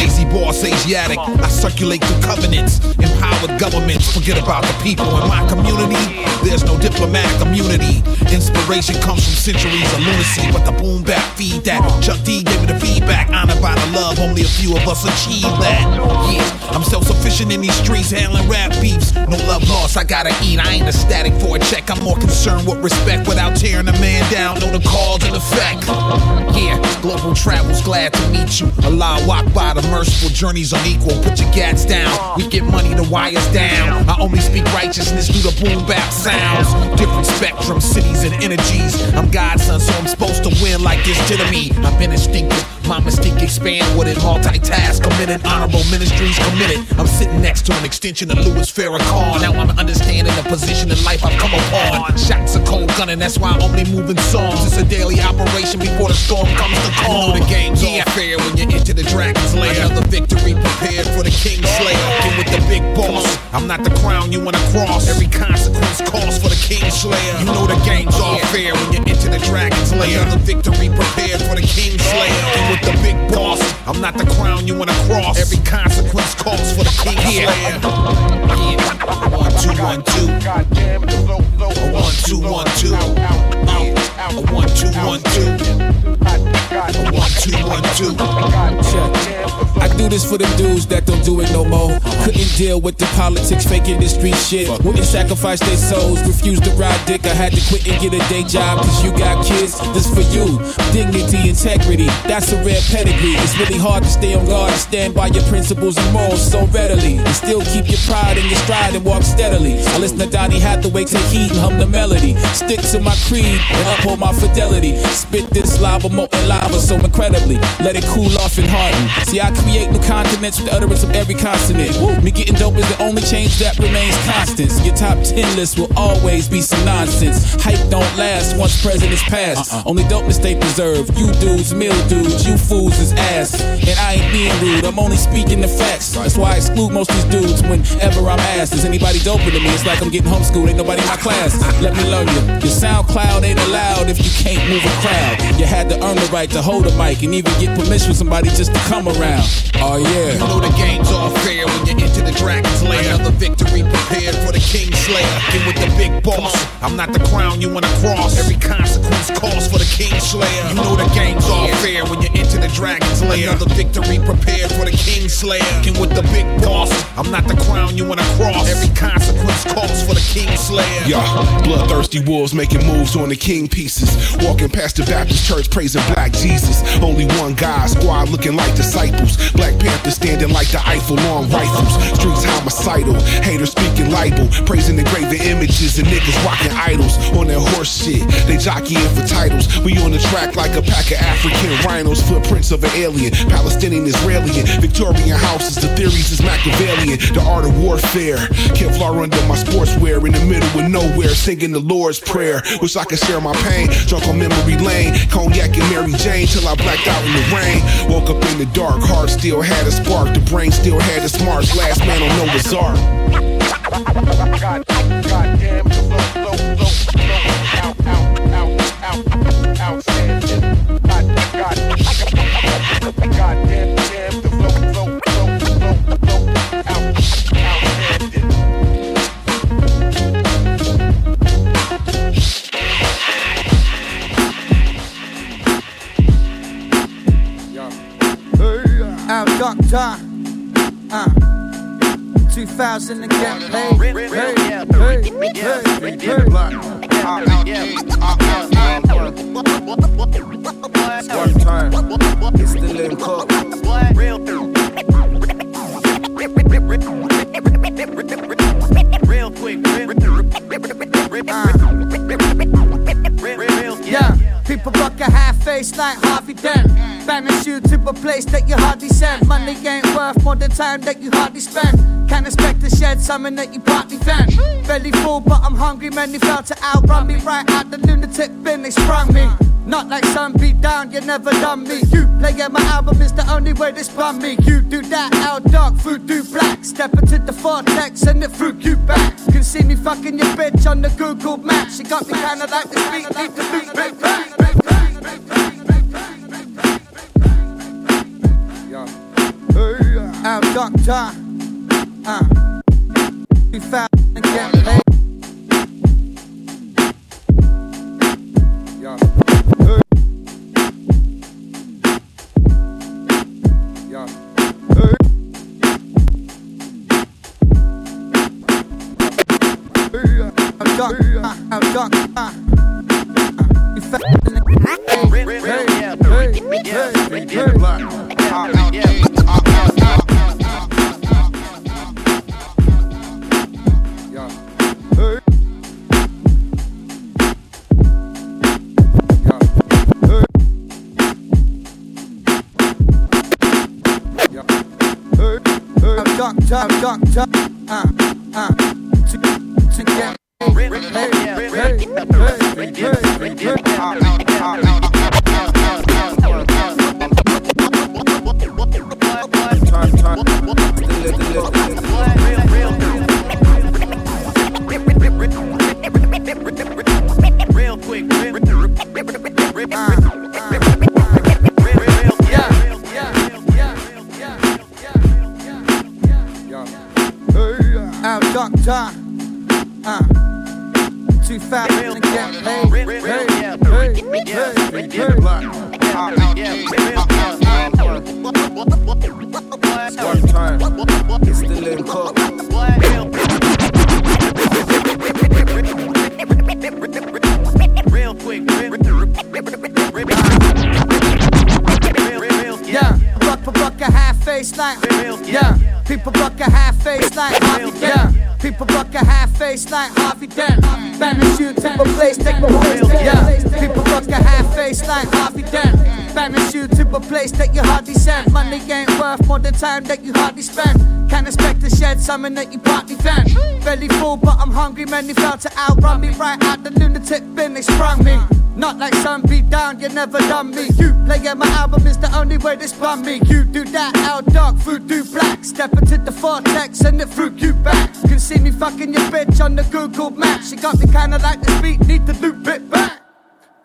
Lazy boss Asiatic, I circulate through covenants. Empowered governments, forget about the people in my community. There's no diplomatic immunity. Inspiration comes from centuries of lunacy, but the boom back feed that. Chuck D gave me the feedback, honored by the love, only a few of us achieve that. Yeah, I'm self sufficient in these streets, handling rap beefs. No love lost, I gotta eat. I ain't ecstatic for a check, I'm more concerned with respect without tearing a man down. Know the cause and effect. Yeah, global travels, glad to meet you. Allah walk by the merciful journeys unequal. Put your gats down, we get money, the wires down. I only speak righteousness through the boom bap sounds. Different spectrum, cities, and energies. I'm God's son, so I'm supposed to win like this to me. I've been instinctive. My mystique expand with it, multitask, committed, honorable ministries committed. I'm sitting next to an extension of Louis Farrakhan. Now I'm understanding the position in life I've come upon. Shots are cold gunning, that's why I'm only move in songs. It's a daily operation before the storm comes to calm. You know the game's all fair when you enter the dragon's lair. Another victory prepared for the king slayer. Get with the big boss. I'm not the crown you wanna cross. Every consequence calls for the king slayer. You know the game's all fair when you enter the dragon's lair. Another victory prepared for the king slayer. Get with the big boss. I'm not the crown you wanna cross. Every consequence calls for the king slayer. Yeah. One, two, one, two. A one, two, one, two. A one, two, one, two. A one, two, one, two. I do this for the dudes that don't do it no more. Couldn't deal with the politics, the street shit. Wouldn't sacrifice their souls, refused to ride dick. I had to quit and get a day job, cause you got kids. This for you. Dignity, integrity, that's a rare pedigree. It's really hard to stay on guard and stand by your principles and morals so readily. And still keep your pride in your stride and walk steadily. I listen to Donny Hathaway take heat and hum the melody. Stick to my creed and uphold my fidelity. Spit this lava, molten lava so incredibly. Let it cool off and harden. See, I create new continents with the utterance of every consonant. Me getting dope is the only change that remains constant. Your top 10 list will always be some nonsense. Hype don't last once presidents pass. Uh-uh. Only dopeness they preserve. You dudes, mill dudes, you fools is ass. And I ain't being rude, I'm only speaking the facts. That's why I exclude most of these dudes whenever I'm asked. Is anybody doper than me? It's like I'm getting homeschooled, ain't nobody in my class. Let me learn you. Your SoundCloud ain't allowed if you can't move a crowd. You had to earn the right to hold a mic and even get permission from somebody just to come around. Oh yeah. You know the game's all fair when you enter the dragon's lair. Another victory prepared for the king slayer. Get with the big boss. I'm not the crown you wanna cross. Every consequence calls for the king Slayer. You know the game's all fair when you enter the Dragon's Lair. Another victory prepared for the King Slayer. And with the big boss, I'm not the crown you wanna cross. Every consequence calls for the King Slayer. Yeah, bloodthirsty wolves making moves on the king pieces. Walking past the Baptist church praising black Jesus. Only one guy, squad looking like disciples. Black Panthers standing like the Eiffel on rifles. Streets homicidal, haters speaking libel. Praising the graven images and niggas rocking idols on their horse shit. They jockeying for titles. We on the track like a pack of African rhinos. Footprints of an alien, Palestinian, Israeli. Victorian houses, the theories is Machiavellian. The art of warfare. Kevlar under my sportswear in the middle of nowhere, singing the Lord's Prayer. Wish I could share my pain. Drunk on memory lane, cognac and Mary Jane till I blacked out in the rain. Woke up in the dark, heart still had a spark. The brain still had the smarts. Last man on Noah's Ark. God, goddamn, the flow, flow, flow, flow, out, out, out, out, outstanding. God, God, goddamn, damn, the flow, flow, flow, flow, flow, out, outstanding. Out doctor, uh, 2000 and get paid. Hey, hey, hey, hey, One time, it's the link up. Real quick, real Yeah, people rock a half face like Harvey Dent. Banish you to a place that you hardly send. Money ain't worth more than time that you hardly spend. Can't expect to shed something that you partly vent. Belly full, but I'm hungry. Many felt to outrun me. Right out the lunatic bin, they sprung me. Not like some beat down, you never done me. You playing my album is the only way this spun me. You do that, out dark, food do black. Step into the vortex and it fruit you back. Can see me fucking your bitch on the Google Maps. She got me kinda like this beat, need to beat, beat, beat, doctor, uh, you found and get laid. Time that you hardly spend. Can't expect to shed something that you partly vent. Belly full, but I'm hungry. Many felt to outrun me. Right out the lunatic bin, they sprung me. Not like some beat down, you never done me. You playing my album is the only way this spun me. You do that, out dark, food do black. Step into the vortex and it fruit you back. Can see me fucking your bitch on the Google Maps. She got me kinda like this beat, need to loop it back.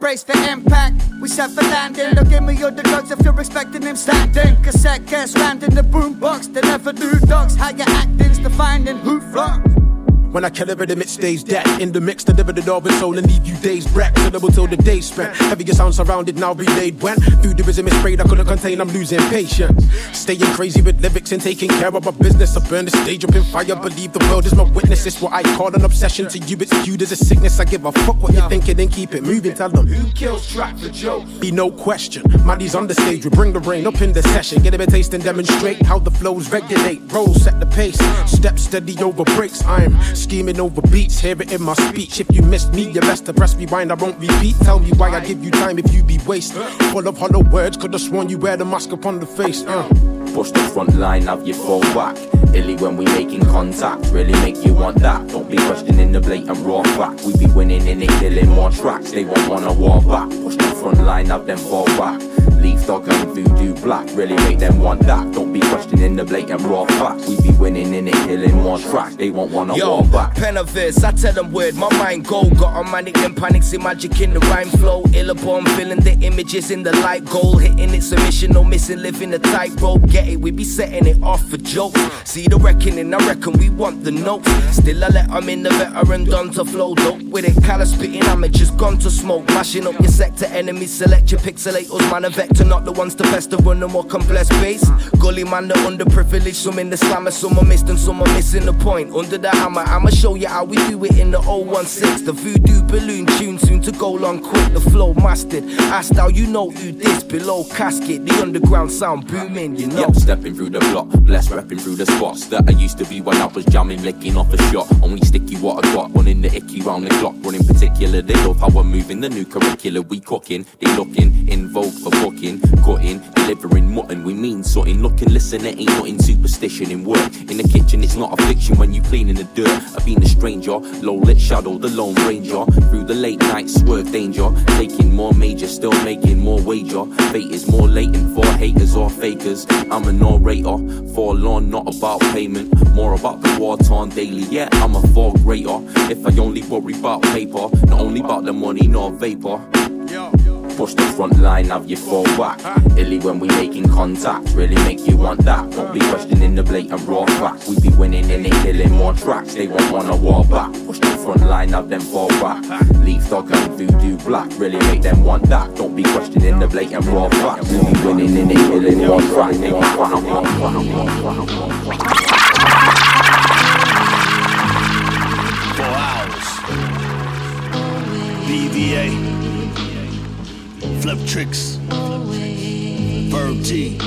Brace for impact, we set for landing. Don't give me your the drugs if you're expecting him standing. Cassette cast land in the boombox. They never do dogs. How you acting's defining who flock. When I a rhythm, it stays dead. In the mix, deliver the with soul and leave you days wrecked. Syllable till the day spent. Heavier sound surrounded, now relayed. When voodooism is sprayed, I couldn't contain, I'm losing patience. Staying crazy with lyrics and taking care of my business. I burn the stage up in fire, believe the world is my witness. It's what I call an obsession. To you, it's viewed as a sickness. I give a fuck what you're thinking and keep it moving. Tell them who kills track for jokes. Be no question. Mandy's on the stage, we bring the rain up in the session. Get him a taste and demonstrate how the flows regulate. Roll, set the pace. Step steady over breaks. I'm scheming over beats. Hear it in my speech. If you missed me, you best to press rewind. I won't repeat. Tell me why I give you time if you be waste. Full of hollow words, could have sworn you wear the mask upon the face. Uh. Push the front line of your fall back. Illy when we making contact, really make you want that. Don't be questioning the blatant raw fact. We be winning in it, killing more tracks. They won't wanna war back. Push the front line of them fall back. Leaf dog and voodoo black, really make them want that. Don't be questioning the blatant raw fact. We be winning in it, killing more tracks. They won't wanna Yo, war back. pen of verse, I tell them word, my mind go. Got a manic and panic, see magic in the rhyme flow. Illabomb, feeling the images in the light goal. Hitting it, submission, no missing, living a tightrope. Get it, we be setting it off for jokes. See the reckoning, I reckon we want the notes. Still, I let them in the veteran done to flow dope with it. Callous spitting amateurs gone to smoke. Mashing up your sector, enemies select your pixelators, man, a vector, not the ones to best to run the more complex base. Gully man, the underprivileged, some in the slammer, some are missed and some are missing the point. Under the hammer, I'ma show you how we do it in the 016. The voodoo balloon tune soon to go long quick, the flow mastered. Asked how you know who this below casket, the underground sound booming, you know. Yep, stepping through the block, blessed repping through the spots that I used to be when I was jamming, licking off a shot. Only sticky what I got, running the icky round the clock. Running particular, they love how we're moving the new curricular. We cooking, they looking, in vogue for booking, cutting, delivering mutton. We mean something, looking, listen, it ain't nothing superstition in work. In the kitchen, it's not a fiction when you clean in the dirt. I've been a stranger, low lit shadow, the lone ranger. Through the late night, swerve danger, taking more major, still making more wager. Fate is more latent for haters or fakers. I'm an orator, forlorn, not about payment, more about the war torn daily. Yeah, I'm a far greater. If I only worry about paper, not only about the money nor vapor. Push the front line of your fall back. Illy when we making contact, really make you want that. Don't be questioning the blatant raw fact. We be winning in it, killing more tracks. They won't wanna war back. Push the front line of them fall back. Leaf dog and voodoo black, really make them want that. Don't be questioning the blatant raw fact. We be winning in it, killing more tracks. They won't war, wanna war, hours. BVA. Fliptrix. Verb T.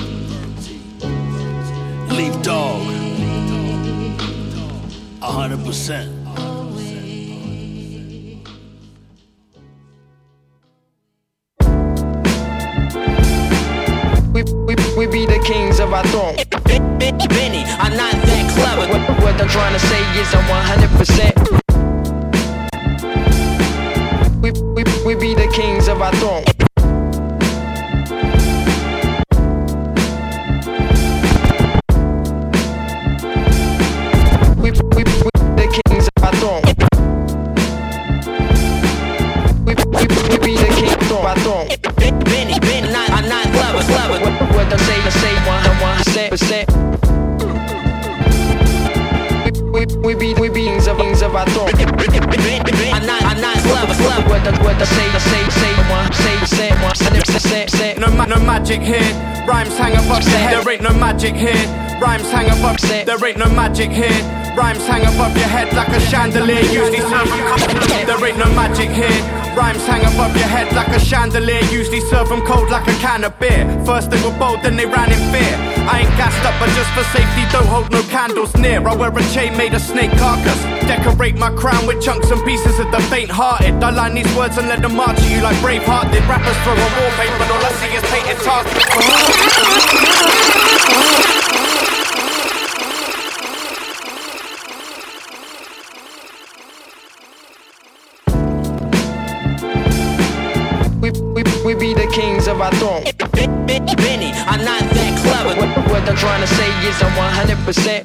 Leaf dog. A hundred percent. We, we, we be the kings of our throne. Benny, I'm not that clever. What, what I'm trying to say is I'm 100%. We, we, we be the kings of our throne. We, be the our throne. Benny, Benny, not, I'm not clever, clever. What, I'm saying, I say 100%. We, we, we be we be kings of kings of our throne. I'm not, I'm not clever, clever. What I what I say, I say, say one, say, say one, say, say, say. No, ma- no magic here. Rhymes hang above your head. There ain't no magic here. Rhymes hang above. There ain't no magic here. Rhymes hang above your head like a chandelier. Usually serve 'em- There ain't no magic here. Rhymes hang above your head like a chandelier. Usually serve 'em cold like a can of beer. First they were bold, then they ran in fear. I ain't gassed up, but just for safety, don't hold no candles near. I wear a chain made of snake carcass. Decorate my crown with chunks and pieces of the faint-hearted. I line these words and let them march at you like Braveheart did. Rappers throw a wallpaper, but all I see is painted targets. The kings of our throne. Benny, I'm not that clever. What, what I'm trying to say is I'm 100%.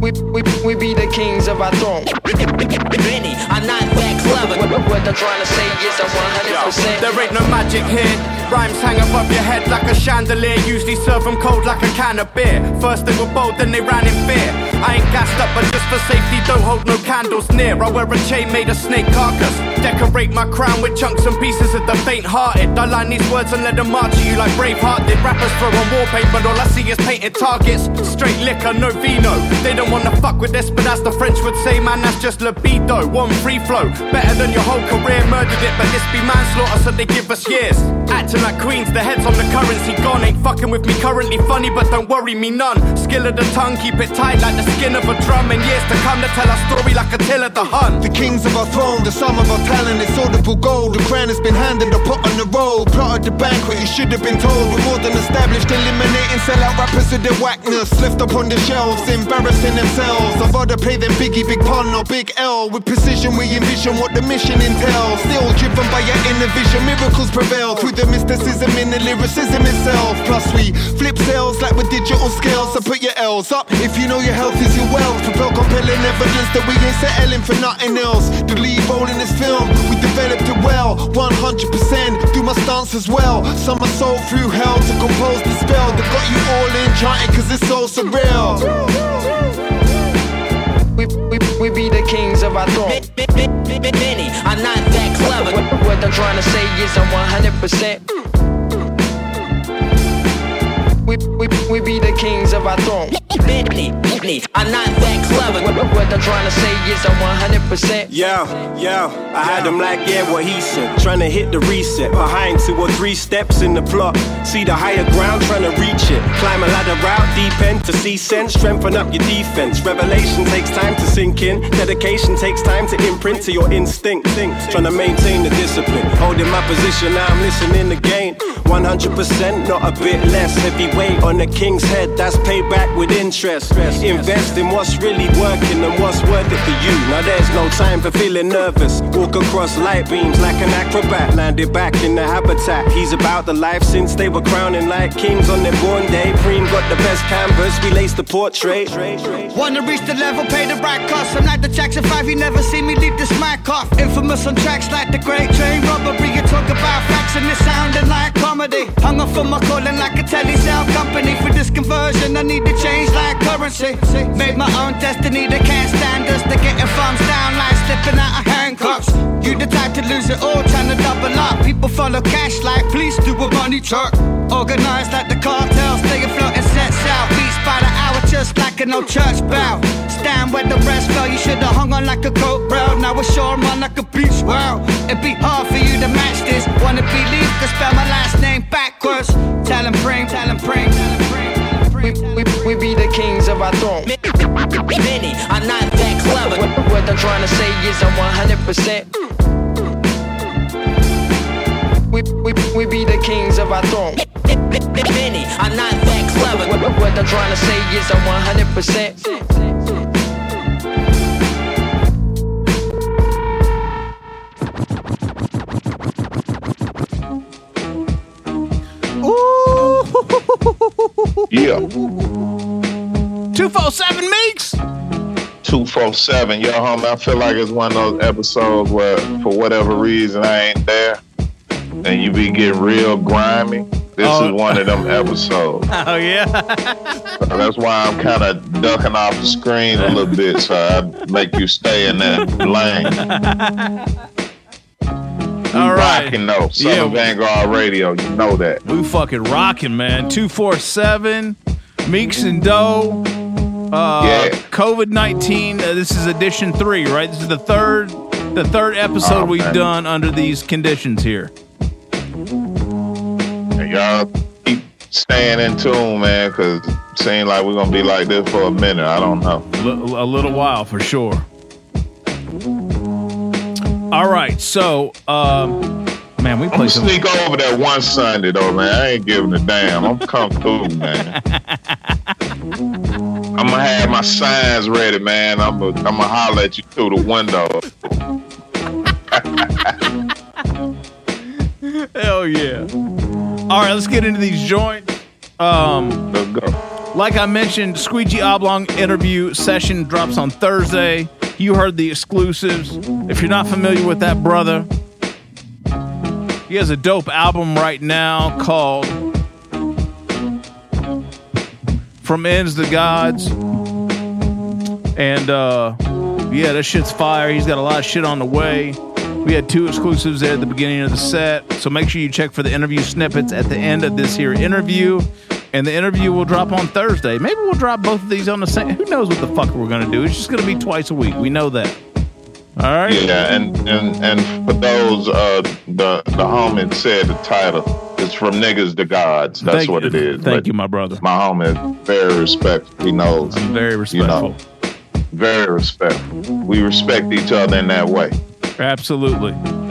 We, we, we be the kings of our throne. Benny, I'm not that clever. What, what I'm trying to say is I'm 100%. There ain't no magic here. Rhymes hang above your head like a chandelier. Usually serve 'em cold like a can of beer. First they were bold, then they ran in fear. I ain't gassed up, but just for safety, don't hold no candles near. I wear a chain made of snake carcass. Decorate my crown with chunks and pieces of the faint hearted. I line these words and let them march you like Braveheart did. Rappers throw on wallpaper, all I see is painted targets. Straight liquor, no vino. They don't wanna fuck with this, but as the French would say, man, that's just libido. One free flow, better than your whole career. Murdered it, but this be manslaughter, so they give us years. Acting like queens, the heads on the currency gone. Ain't fucking with me currently funny, but don't worry me none. Skill of the tongue, keep it tight like the skin of a drum. And years to come to tell our story like a tale of the Hun. The kings of our throne, the sum of our talent, it's audible gold. The crown has been handed, the pot on the roll. Plotted the banquet, you should have been told. We're more than established, eliminating sellout rappers with their whackness. Left up on the shelves, embarrassing themselves. I'd rather play them Biggie, Big Pun, or Big L. With precision, we envision what the mission entails. Still driven by your inner vision, miracles prevail through the mysticism in the lyricism itself. Plus, we flip sales like with digital scales. So put your L's up if you know your health is your wealth. Propel compelling evidence that we ain't settling for nothing else. The lead role in this film, we developed it well, 100%. Do my stance as well. Summer soul through hell to compose the spell that got you all enchanted cause it's so surreal. We, we, we be the kings of our throne. Benny, I'm not that clever. What, what I'm trying to say is I'm 100%. We, we, we be the kings of our throne. Benny, Benny, I'm not that clever. What, what I'm trying to say is I'm 100%. Yeah, yeah, I had them like, yeah, what he said. Trying to hit the reset. Behind two or three steps in the plot. See the higher ground, trying to reach it. Climb a ladder route, deep end to see sense. Strengthen up your defense. Revelation takes time to sink in. Dedication takes time to imprint to your instinct. Trying to maintain the discipline. Holding my position, now I'm listening again. 100%, not a bit less. Heavyweight on the king's head, that's payback with interest. Invest in what's really working and what's worth it for you. Now there's no time for feeling nervous. Walk across light beams like an acrobat, landed back in the habitat. He's about the life since they were crowning like kings on their born day. Preem got the best canvas, we laced the portrait. Wanna reach the level, pay the right cost. I'm like the Jackson 5, you never see me leave this mic off. Infamous on tracks like the Great Train Robbery. You talk about facts and it sounding like comedy. Hung up for my calling like a telly sound company. For this conversion, I need to change like currency. Made my own destiny, they can't stand us. They're getting thumbs down like slipping out of handcuffs. You the type to lose it all, trying to double up. People follow cash like police do a money truck. Organized like the cartel, stay afloat and sets out. Beats by the hour, just like an old church bell. Stand where the rest fell, you should've hung on like a coat bell. Now it's sure man like a beach. Wow, it'd be hard for you to match this. Wanna believe, could spell my last name backwards. Tell him bring, tell him bring, tell him bring. We, we, we be the kings of our throne. Benny, I'm not that clever. What, what I'm trying to say is I'm 100%. We, we, we be the kings of our throne. Benny, I'm not that clever. What, what I'm trying to say is I'm 100%. Yeah. 247 Meeks. 247. Yo, homie, I feel like it's one of those episodes where, for whatever reason, I ain't there and you be getting real grimy. This Oh. is one of them episodes. Oh, yeah. So that's why I'm kind of ducking off the screen a little bit so I make you stay in that lane. All right. rocking though. Southern Yeah. Vanguard Radio, you know that. We fucking rocking, man. 247, Meeks and Doe. Uh, Yeah. COVID 19. Uh, this is edition three, right? This is the third the third episode Oh, we've man. done under these conditions here. And y'all keep staying in tune, man, because it seems like we're going to be like this for a minute. I don't know. Li- a little while for sure. All right, so um, man, we I'm some. sneak over that one Sunday though, man. I ain't giving a damn. I'm come through, man. I'm gonna have my signs ready, man. I'm gonna, I'm gonna holler at you through the window. Hell yeah! All right, let's get into these joints. Um, let's go. Like I mentioned, Squeegee Oblong interview session drops on Thursday. You heard the exclusives. If you're not familiar with that brother, he has a dope album right now called From Ends to Gods. And uh, yeah, that shit's fire. He's got a lot of shit on the way. We had two exclusives there at the beginning of the set, so make sure you check for the interview snippets at the end of this here interview. And the interview will drop on Thursday. Maybe we'll drop both of these on the same. Who knows what the fuck we're gonna do? It's just gonna be twice a week. We know that. All right. Yeah, and and and for those, uh, the the homie said the title. It's from niggas to gods. That's Thank what it is. Thank But you, my brother. My homie very respectful. He knows. I'm very respectful. You know, very respectful. We respect each other in that way. Absolutely.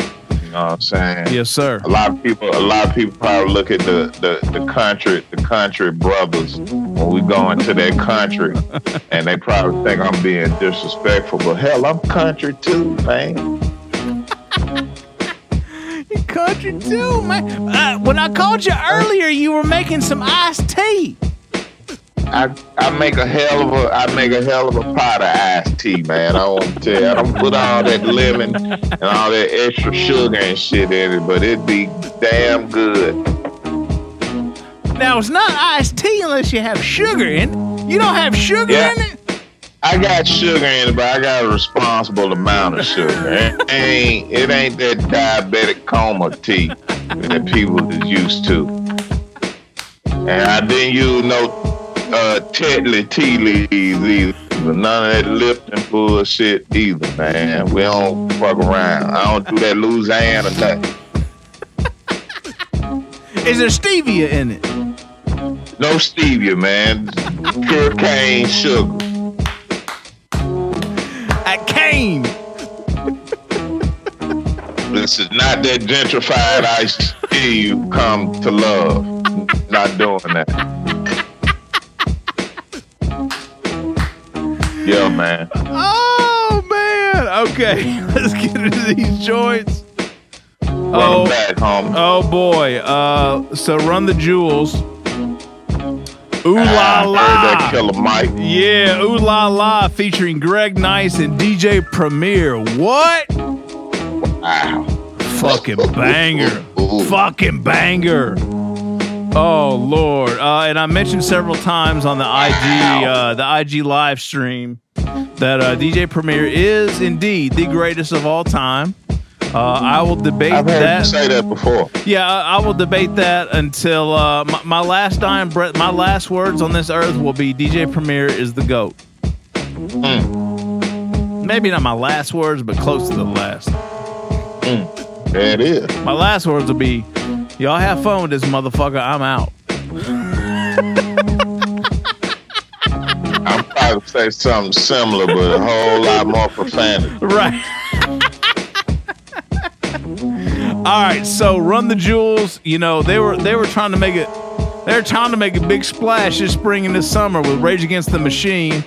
Know what I'm saying? Yes, sir. A lot of people, a lot of people probably look at the the, the country, the country brothers when we go into their country, and they probably think I'm being disrespectful. But hell, I'm country too, man. You country too, man. Uh, when I called you earlier, you were making some iced tea. I, I make a hell of a I make a hell of a pot of iced tea, man. I want to tell you, I don't put all that lemon and all that extra sugar and shit in it, but it'd be damn good. Now it's not iced tea unless you have sugar in it. You don't have sugar Yeah. in it. I got sugar in it, but I got a responsible amount of sugar. It ain't it ain't that diabetic coma tea that people is used to. And I didn't use no uh Tetley tea leaves either. None of that Lipton bullshit either, man. We don't fuck around. I don't do that Louisiana nothing. Is there stevia in it? No stevia, man. Pure cane sugar. At cane. This is not that gentrified ice tea you come to love. Not doing that. Yeah, man. Oh man. Okay, let's get into these joints. Welcome back, homie. Oh boy. Uh, so run the jewels. Ooh la la. That killer Mike. Yeah, Ooh La La featuring Greg Nice and DJ Premier. What? Wow. Fucking banger. Fucking banger. Oh Lord. Uh, and I mentioned several times on the IG uh, the IG live stream that uh, DJ Premier is indeed the greatest of all time. Uh, I will debate I've heard that. you say that before. Yeah, I, I will debate that until uh, my, my last dying breath. My last words on this earth will be DJ Premier is the goat. Maybe not my last words, but close to the last. There it is. My last words will be, "Y'all have fun with this motherfucker. I'm out." I'm probably to say something similar, but a whole lot more profanity. Right. All right, so run the jewels. You know they were they were trying to make it. They're trying to make a big splash this spring and this summer with Rage Against the Machine.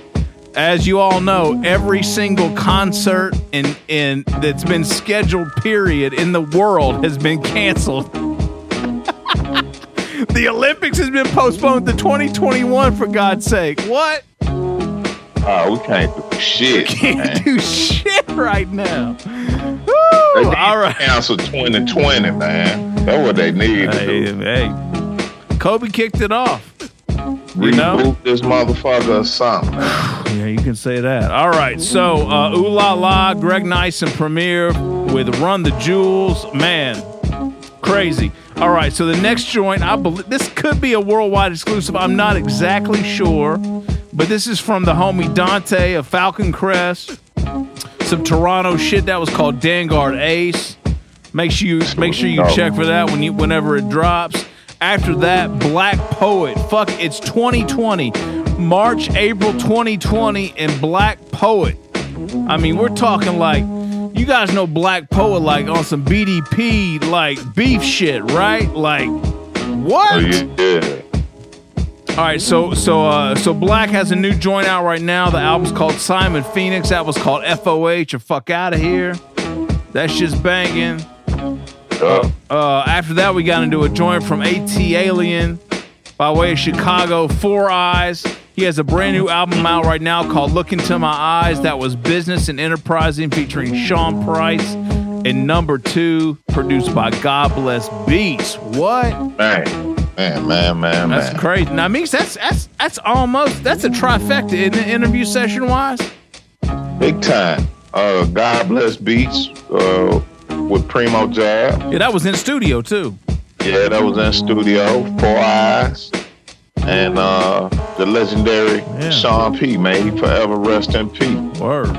As you all know, every single concert in in that's been scheduled period in the world has been canceled. The Olympics has been postponed to 2021 for God's sake. What? Oh, we can't do shit. We can't man. do shit right now. Woo! All cancel 2020, man. That's what they need to Hey, do. hey, Kobe kicked it off. Reboot know? this motherfucker or something. Yeah, you can say that. All right, so uh, Ooh La La, Greg Nice and Premier with Run the Jewels. Man, crazy. All right, so the next joint, I believe this could be a worldwide exclusive. I'm not exactly sure, but this is from the homie Dante of Falcon Crest. Some Toronto shit that was called Dangard Ace. Make sure you make sure you check for that when you whenever it drops. After that, Black Poet. Fuck, it's 2020. March, April 2020, and Black Poet. I mean, we're talking like you guys know Black Poet like on some BDP like beef shit, right? Like what? Oh, yeah. All right, so so uh, so Black has a new joint out right now. The album's called Simon Phoenix. That was called FOH or Fuck Out of Here. That shit's banging. Uh, after that, we got into a joint from AT Alien by way of Chicago, Four Eyes. He has a brand new album out right now called Look Into My Eyes. That was Business and Enterprising featuring Sean Price. And number two, produced by God Bless Beats. What? Man, man, man, man, That's man. crazy. Now, Meeks, that's that's that's almost that's a trifecta in the interview session wise. big time. Uh, God bless beats uh, with Primo Jab. Yeah, that was in studio too. Yeah, that was in studio. Four Eyes. And uh, the legendary Sean P. Man, he forever rest in peace. Word.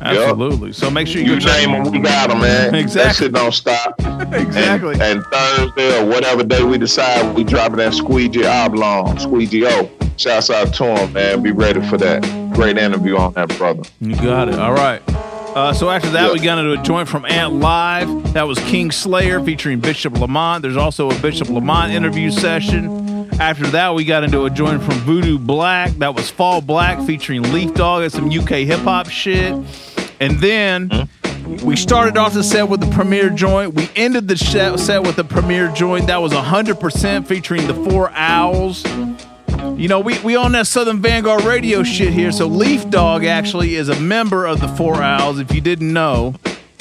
Absolutely. So make sure You you, name them, we got them, man. Exactly. That shit don't stop. Exactly. And, and Thursday or whatever day we decide, we dropping that Squeegee Oblong, Squeegee O. Shouts out to him, man. Be ready for that. Great interview on that, brother. You got it. All right. Uh, so after that, we got into a joint from Ant Live. That was King Slayer featuring Bishop Lamont. There's also a Bishop Lamont interview session. After that, we got into a joint from Voodoo Black. That was Fall Black featuring Leaf Dog and some UK hip hop shit. And then we started off the set with the premiere joint. We ended the set with the premiere joint. That was 100% featuring the Four Owls. You know, we, we on that Southern Vanguard radio shit here. So Leaf Dog actually is a member of the Four Owls, if you didn't know.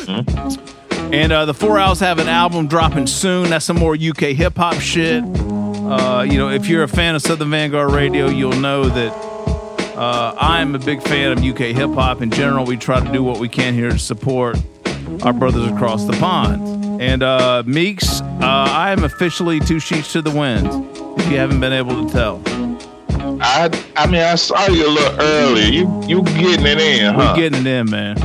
And uh, the Four Owls have an album dropping soon. That's some more UK hip hop shit. Uh, you know, if you're a fan of Southern Vanguard radio, you'll know that uh, I'm a big fan of UK hip hop in general. We try to do what we can here to support our brothers across the pond. And uh, Meeks, uh, I am officially two sheets to the wind. If you haven't been able to tell, I I mean, I saw you a little early. You you getting it in, huh? we getting it in, man.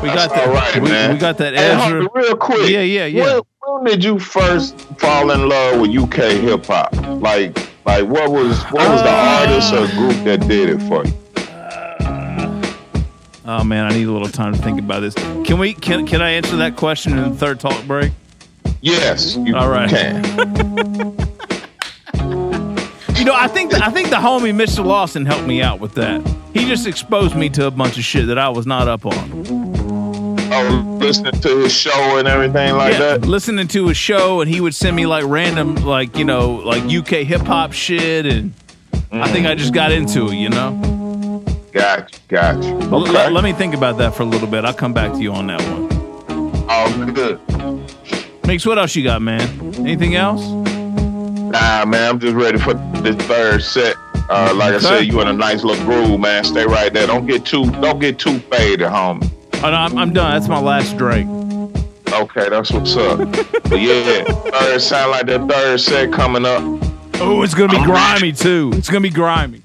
We That's got that. all right, we, man. we got that Hey, Ezra. hold on, real quick. Yeah, yeah, yeah. When, when did you first fall in love with UK hip hop? Like, like what was what was the Uh, artist or group that did it for you? Oh man, I need a little time to think about this. Can we? Can Can I answer that question in the third talk break? Yes, you All right. can. You know, I think I think the homie Mr. Lawson helped me out with that. He just exposed me to a bunch of shit that I was not up on. Oh, listening to his show and everything like yeah, that. listening to his show, and he would send me like random, like you know, like UK hip hop shit, and I think I just got into it. You know. Gotcha, gotcha. But let, let me think about that for a little bit. I'll come back to you on that one. Oh, good. Meeks, what else you got, man? Anything else? Nah, man, I'm just ready for this third set. Uh, like I said, you in a nice little groove, man. Stay right there. Don't get too don't get too faded, homie. Oh, no, I'm, I'm done. That's my last drink. Okay, that's what's up. but yeah, third sound like that third set coming up. Oh, it's gonna be grimy too. It's gonna be grimy.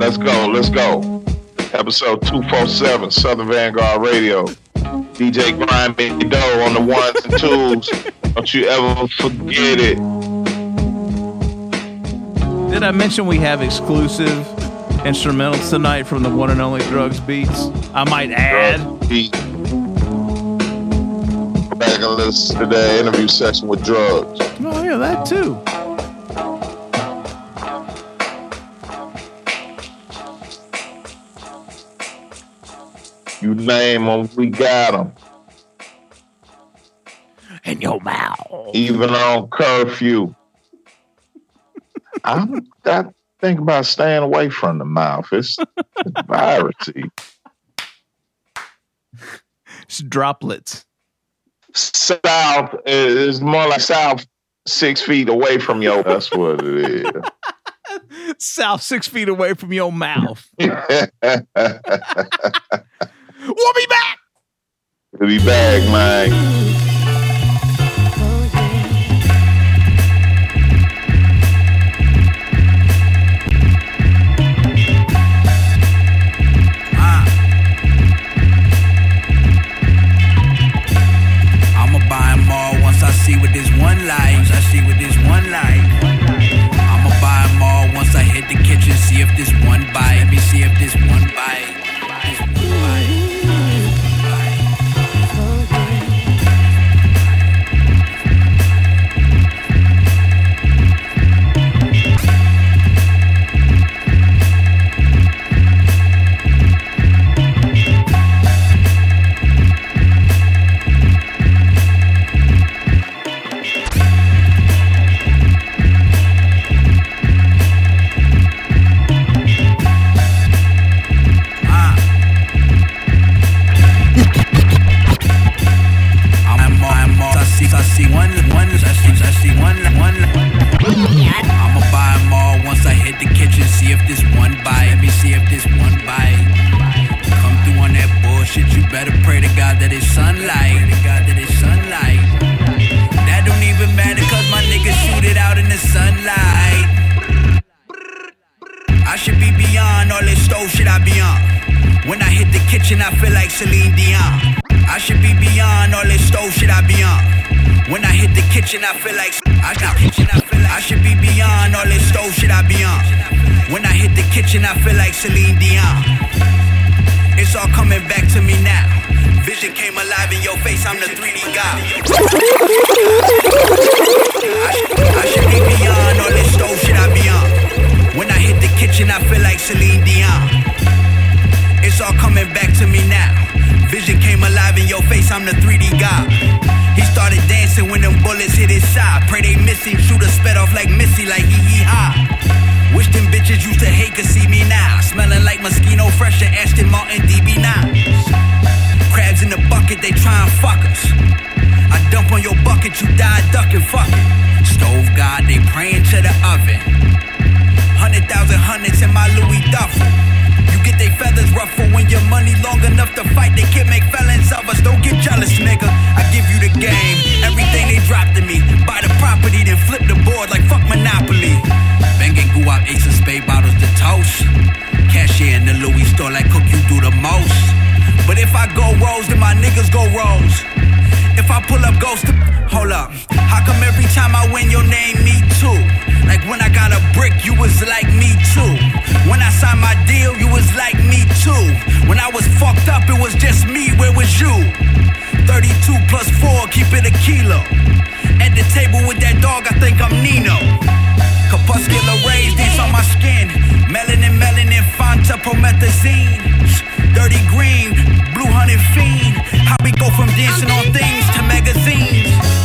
Let's go, let's go. Episode 247, Southern Vanguard Radio. DJ Grimy Doe on the ones and twos. Don't you ever forget it. Did I mention we have exclusive instrumentals tonight from the one and only Drugs Beats? I might add. Beat. Back and listen to the interview session with drugs. Oh yeah, that too. You name them, we got them. In your mouth. Even on curfew. I'm, I think about staying away from the mouth. It's, it's virusy. It's droplets. South is more like south six feet away from your. Mouth. That's what it is. South six feet away from your mouth. we'll be back. We'll be back, man. Bite. see if this one bite. Let me see if this one bite. Come through on that bullshit. You better pray to God that it's sunlight. Pray to God that it's sunlight. That don't even matter, cause my niggas shoot it out in the sunlight. I should be beyond all this stove shit I be on. When I hit the kitchen, I feel like Celine Dion. I should be beyond all this stove shit I be on. When I hit the kitchen, I feel like I got kitchen. I should be beyond all this stove shit I be on. When I hit the kitchen, I feel like Celine Dion. It's all coming back to me now. Vision came alive in your face, I'm the 3D god. I, sh- I should be beyond all this stove shit I be on. When I hit the kitchen, I feel like Celine Dion. It's all coming back to me now. Vision came alive in your face, I'm the 3D god. He started dancing when them bullets hit his side. Pray they miss him, shoot a sped off like Missy, like hee hee ha. Wish them bitches used to hate could see me now. Smelling like Moschino fresh and Aston Martin DB9. Crabs in the bucket, they try and fuck us. I dump on your bucket, you die ducking, fuck it. Stove God, they praying to the oven. Hundred thousand hundreds in my Louis duffel. Get they feathers ruffled when your money long enough to fight. They can't make felons of us. Don't get jealous, nigga. I give you the game, everything they dropped to me. Buy the property, then flip the board like fuck Monopoly. Banging goo out ace of spade bottles to toast. Cashier in the Louis store like cook, you do the most. But if I go rose, then my niggas go rose. If I pull up ghost, hold up. How come every time I win your name, me too? Like when I got a brick, you was like me too. When I signed my deal, you was like me too. When I was fucked up, it was just me. Where was you? 32 plus 4, keep it a kilo. At the table with that dog, I think I'm Nino. Corpuscular rays, these on my skin. Melanin, melanin, Fanta, promethazine. Dirty green, blue honey fiend. How we go from dancing on things to magazines.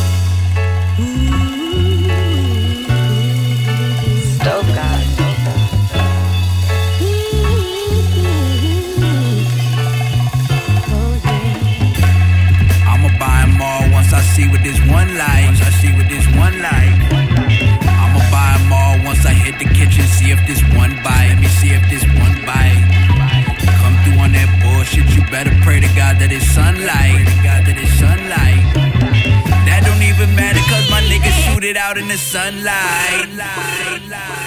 Better pray to God that it's sunlight. God that it's sunlight. That don't even matter cause my niggas shoot it out in the sunlight. Yeah.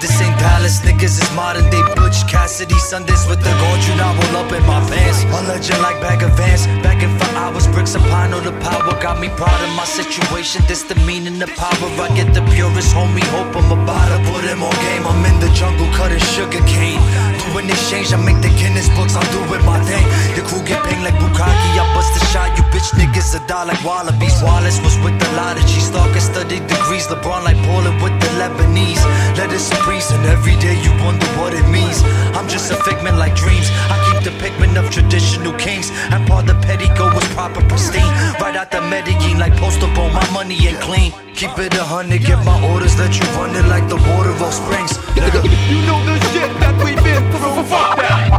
This ain't Palace, niggas is modern day Butch Cassidy. Sundays with the gold, you now roll up in my pants. A legend like bag of Vans. Back in for hours, bricks of pine, the power. Got me proud of my situation. This the meaning, the power. I get the purest homie, hope I'm about to put him on game. I'm in the jungle cutting sugar cane. Do an exchange, I make the Guinness books, I'm doing my thing. The crew get pinged like Bukaki, I bust a shot. You bitch niggas a die like Wallabies. Wallace was with the lot of G Starker studied degrees. LeBron like Poland with the Lebanese. Let it surprise, and every day you wonder what it means. I'm just a figment like dreams. I keep the pigment of traditional kings. And part the petticoat was proper pristine. Right out the Medellin like poster bone, my money ain't clean. Keep it a hundred, get my orders, let you run it like the water of springs. You know the shit that we've been through. Fuck that.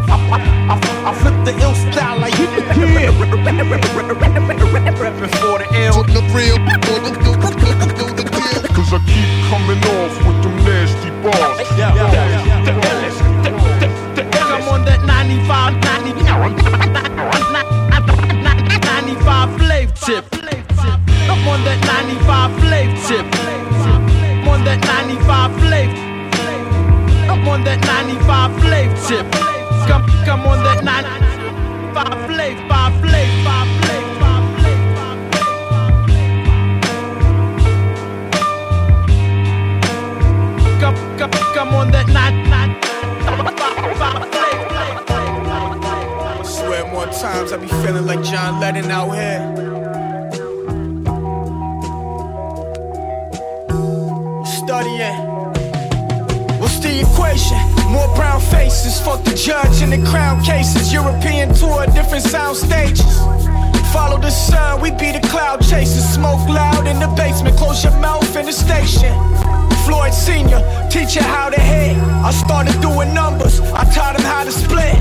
I flip the ill style like you yeah. Reppin' for the ill. Cause I keep coming off with them nasty bars. Yeah, yeah, The illest. The, the, the illest. I'm on that 95, 95 flav tip. I'm on that 95 flav tip. I'm on that 95 flav. I'm on that 95 flav tip. Come, come on that 95 flav, 5 flav, 5 flav, Come, come, on that 95 I swear more times I be feeling like John Lennon out here. Studying. What's the equation? More brown faces, fuck the judge in the crown cases. European tour, different sound stages. Follow the sun, we be the cloud chasers. Smoke loud in the basement, close your mouth in the station. Floyd Senior, teach you how to hit. I started doing numbers, I taught him how to split.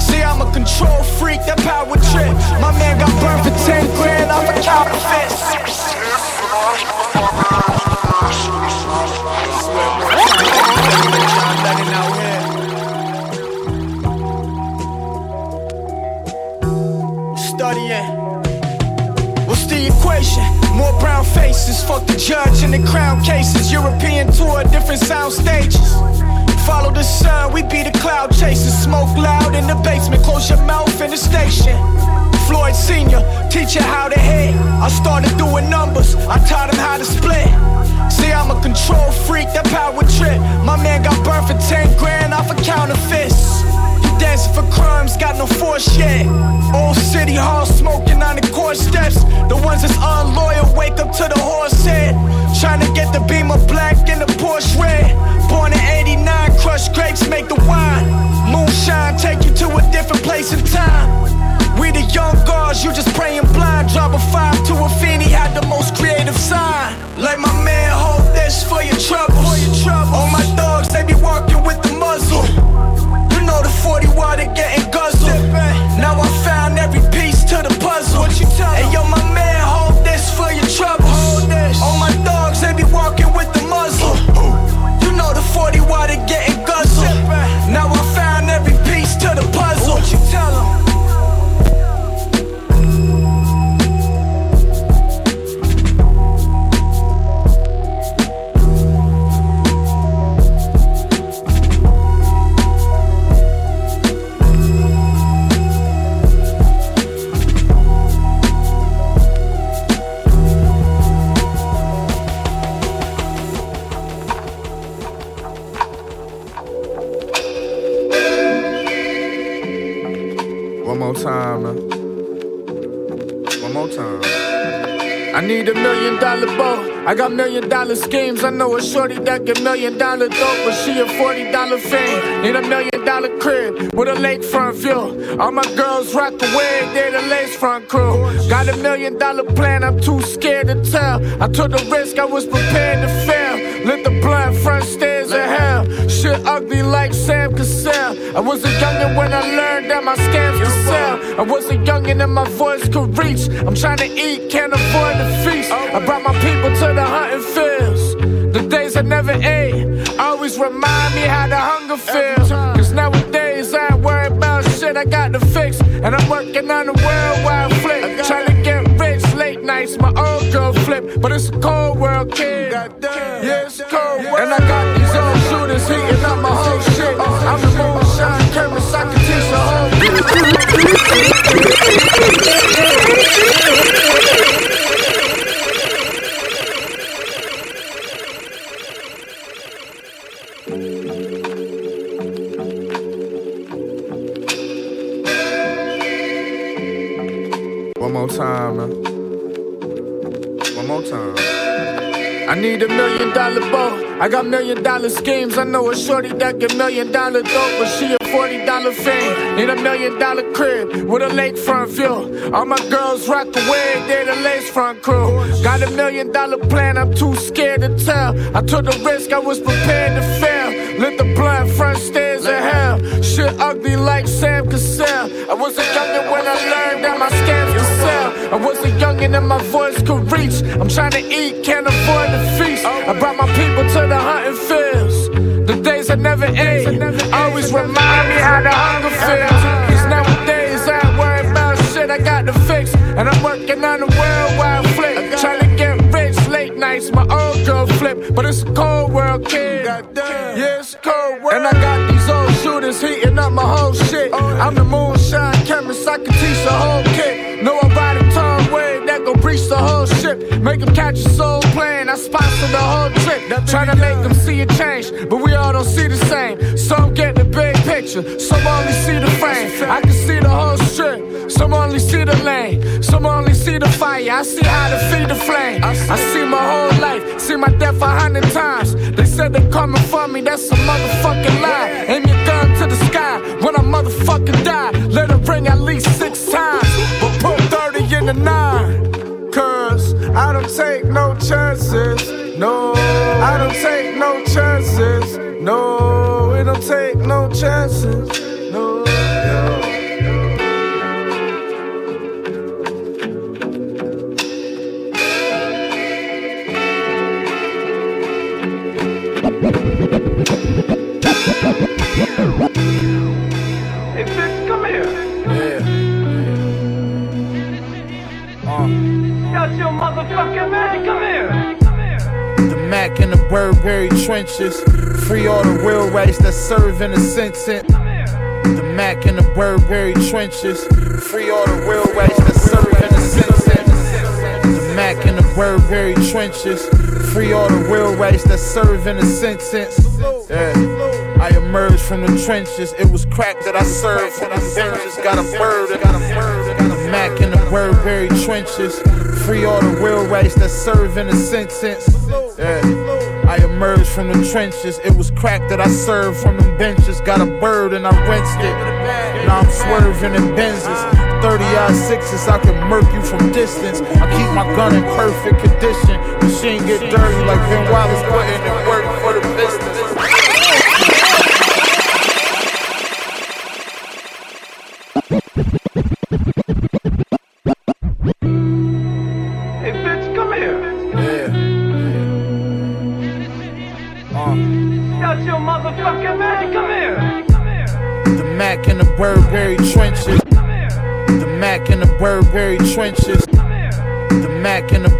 See, I'm a control freak, that power trip. My man got burned for 10 grand off a counterfeit. More brown faces, fuck the judge and the crown cases. European tour, different sound stages. Follow the sun, we be the cloud chasers. Smoke loud in the basement, close your mouth in the station. Floyd Sr., teach you how to hit. I started doing numbers, I taught him how to split. See, I'm a control freak, that power trip. My man got burned for 10 grand off a counterfeit. Dancing for crumbs, got no force yet. Old City Hall smoking on the court steps. The ones that's unloyal wake up to the horse head. Trying to get the beamer black and the Porsche red. Born in 89, crush grapes, make the wine. Moonshine, take you to a different place in time. We the young guards, you just praying blind. Drop a five to a fiend, had the most creative sign. Like my man, hold this for your troubles. All my dogs, they be walking with the muzzle. You know the 40 water getting guzzled. Now I found every piece to the puzzle. what Hey yo, my One more time. I need a million dollar boat. I got million dollar schemes. I know a shorty that get million dollar dope, but she a forty dollar fame. Need a million dollar crib with a lakefront view. All my girls rock the wig, they the lace front crew. Got a million dollar plan, I'm too scared to tell. I took the risk, I was prepared to fail. Lit the blunt front stairs of hell. Shit ugly like Sam Cassell. I was a youngin' when I learned that my scams could sell. I was a youngin' and my voice could reach. I'm trying to eat, can't afford the feast. I brought my people to the hunting fields. The days I never ate always remind me how the hunger feels. Cause nowadays I ain't worried about shit, I got the fix. And I'm working on a worldwide flick. But it's a cold world, kid. Yeah, it's cold world. And I got these old shooters heating up my whole shit. Uh, I'm the moonshine chemist, I can teach the whole One more time, man. Time. I need a million dollar boat. I got million dollar schemes. I know a shorty that get million dollar dope, but she a forty dollar fame. in a million dollar crib with a lakefront view. All my girls rock the wig, they the lace front crew. Got a million dollar plan, I'm too scared to tell. I took the risk, I was prepared to fail. Lit the blunt front stairs of hell. Shit ugly like Sam Cassell. I was a youngin' when I learned that my. I and my voice could reach. I'm trying to eat, can't afford to feast. I brought my people to the hunting fields. The days I never ate always remind me how the hunger feels. Cause nowadays I ain't about shit, I got the fix. And I'm working on a worldwide flick. Trying to get rich late nights, my old girl flip. But it's a cold world, kid. Yeah, it's cold world. And I got these old shooters heating up my whole shit. I'm the moonshine chemist, I can teach the whole kit. Know I ride a tall wave that gon' breach the whole ship. Make them catch a soul plane, I sponsor the whole trip. Trying to make them see a change, but we all don't see the same. Some get the big picture, some only see the frame. I can see the whole strip, some only see the lane. Some only see the fire, I see how to feed the flame. I see my whole life, see my death a hundred times. They said they're coming for me, that's a motherfucking lie. Aim your gun to the sky when I motherfucking die. Let it ring at least six times, but put 30 in the nine. I don't take no chances. No, I don't take no chances. No, we don't take no chances. Your motherfucking man, come here. The Mac in the Burberry trenches. Free all the real rights that serve in the sentence. The Mac in the Burberry trenches. Free all the real rights that serve in the sentence. The Mac in the Burberry trenches. Free all the real rights that serve in the sentence. Yeah. I emerged from the trenches. It was crack that I served from the benches. Got a bird, got a bird. The Mac in the Burberry trenches. Free all the real rights that serve in a sentence. Yeah. I emerged from the trenches. It was crack that I served from the benches. Got a bird and I rinsed it. Now I'm swerving in Benzes. 30 odd sixes, I can murk you from distance. I keep my gun in perfect condition. Machine get dirty like Ben Wallace putting in work for the business.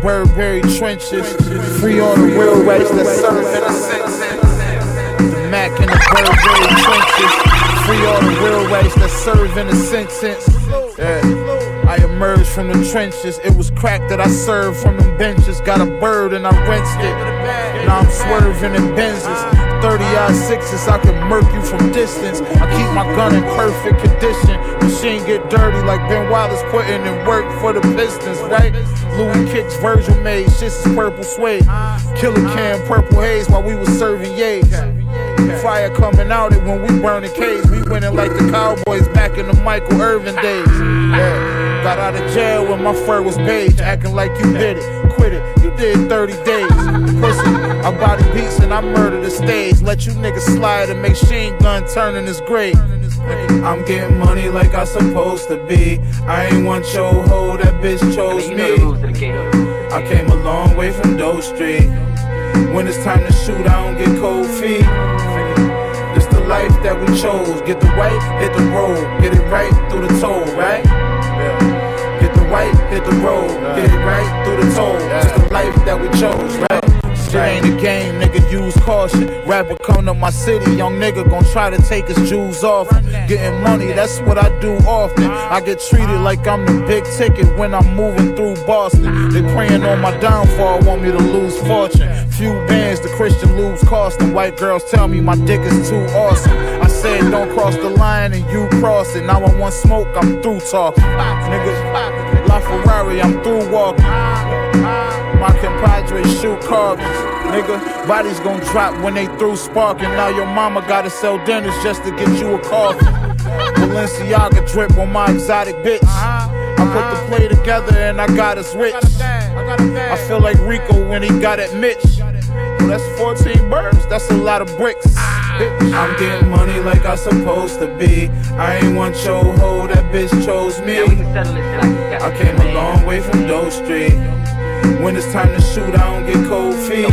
Burberry trenches. Free all the real that serve in. The Mac in the Burberry trenches. Free all the real rights that serve in a sentence. Yeah. I emerged from the trenches. It was crack that I served from them benches. Got a bird and I rinsed it. Now I'm swerving in Benzes. 30 odd sixes, I can murk you from distance. I keep my gun in perfect condition. Machine get dirty like Ben Wallace putting in work for the Pistons, right? Louis kicks Virgil made, shit's is purple suede. Killa Cam purple haze while we was serving yays. Fire coming out it when we burning caves. We winning like the Cowboys back in the Michael Irvin days. Yeah. Got out of jail when my fur was beige, acting like you did it. Quit it, you did 30 days. Pussy, I body beats and I murder the stage. Let you niggas slide and make machine gun turn in his grave. I'm getting money like I supposed to be. I ain't want your hoe, that bitch chose me. I came a long way from Doe Street. When it's time to shoot, I don't get cold feet. This the life that we chose. Get the white, hit the road. Get it right through the toll, right? Get the white, hit the road. Get it right through the toll. Just the life that we chose, right? Shit ain't a game, nigga, use caution. Rapper come to my city, young nigga gon' try to take his jewels off. Getting money, that's what I do often. I get treated like I'm the big ticket when I'm moving through Boston. They praying on my downfall, want me to lose fortune. Few bands, the Christian lose costing. White girls tell me my dick is too awesome. I said don't cross the line and you cross it. Now I want smoke, I'm through talking. Nigga, La Ferrari, I'm through walking. My compadres shoot carbons. Nigga, bodies gon' drop when they through sparking. Now your mama gotta sell dinners just to get you a coffin. Balenciaga drip on my exotic bitch. I put the play together and I got us rich. I feel like Rico when he got at Mitch. Well, that's 14 birds, that's a lot of bricks. I'm getting money like I supposed to be. I ain't want your hoe, that bitch chose me. I came a long way from Doe Street. When it's time to shoot, I don't get cold feet.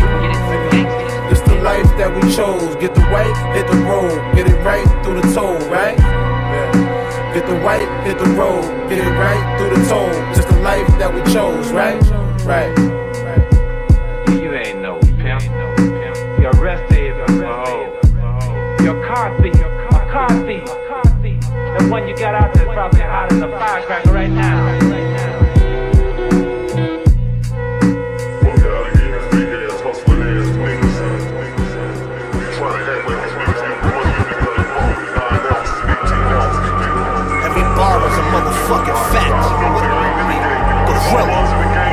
This the life that we chose. Get the white, hit the road. Get it right through the toll, right? Get the white, hit the road. Get it right through the toll. Just the life that we chose, right? Right. You ain't no pimp. You're arrested for hoe. You're a car thief. A car thief. The one you got out there probably hot as a firecracker right now. A motherfucking fact. Gorilla.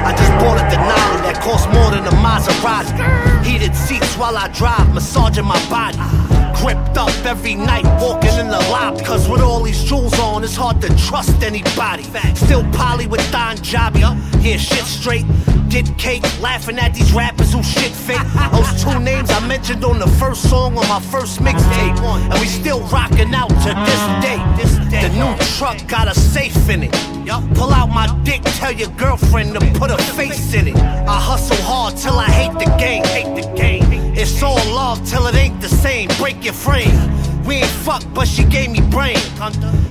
I just bought a Denali that cost more than a Maserati. Heated seats while I drive, massaging my body. Gripped up every night, walking in the lobby. Cause with all these jewels on, it's hard to trust anybody. Still poly with Don Jobby. Yeah, shit straight. Get cake, laughing at these rappers who shit fake. Those two names I mentioned on the first song on my first mixtape. And we still rocking out to this day. The new truck got a safe in it. Pull out my dick, tell your girlfriend to put a face in it. I hustle hard till I hate the game, hate the game. It's all love till it ain't the same. Break your frame. We ain't fuck, but she gave me brain.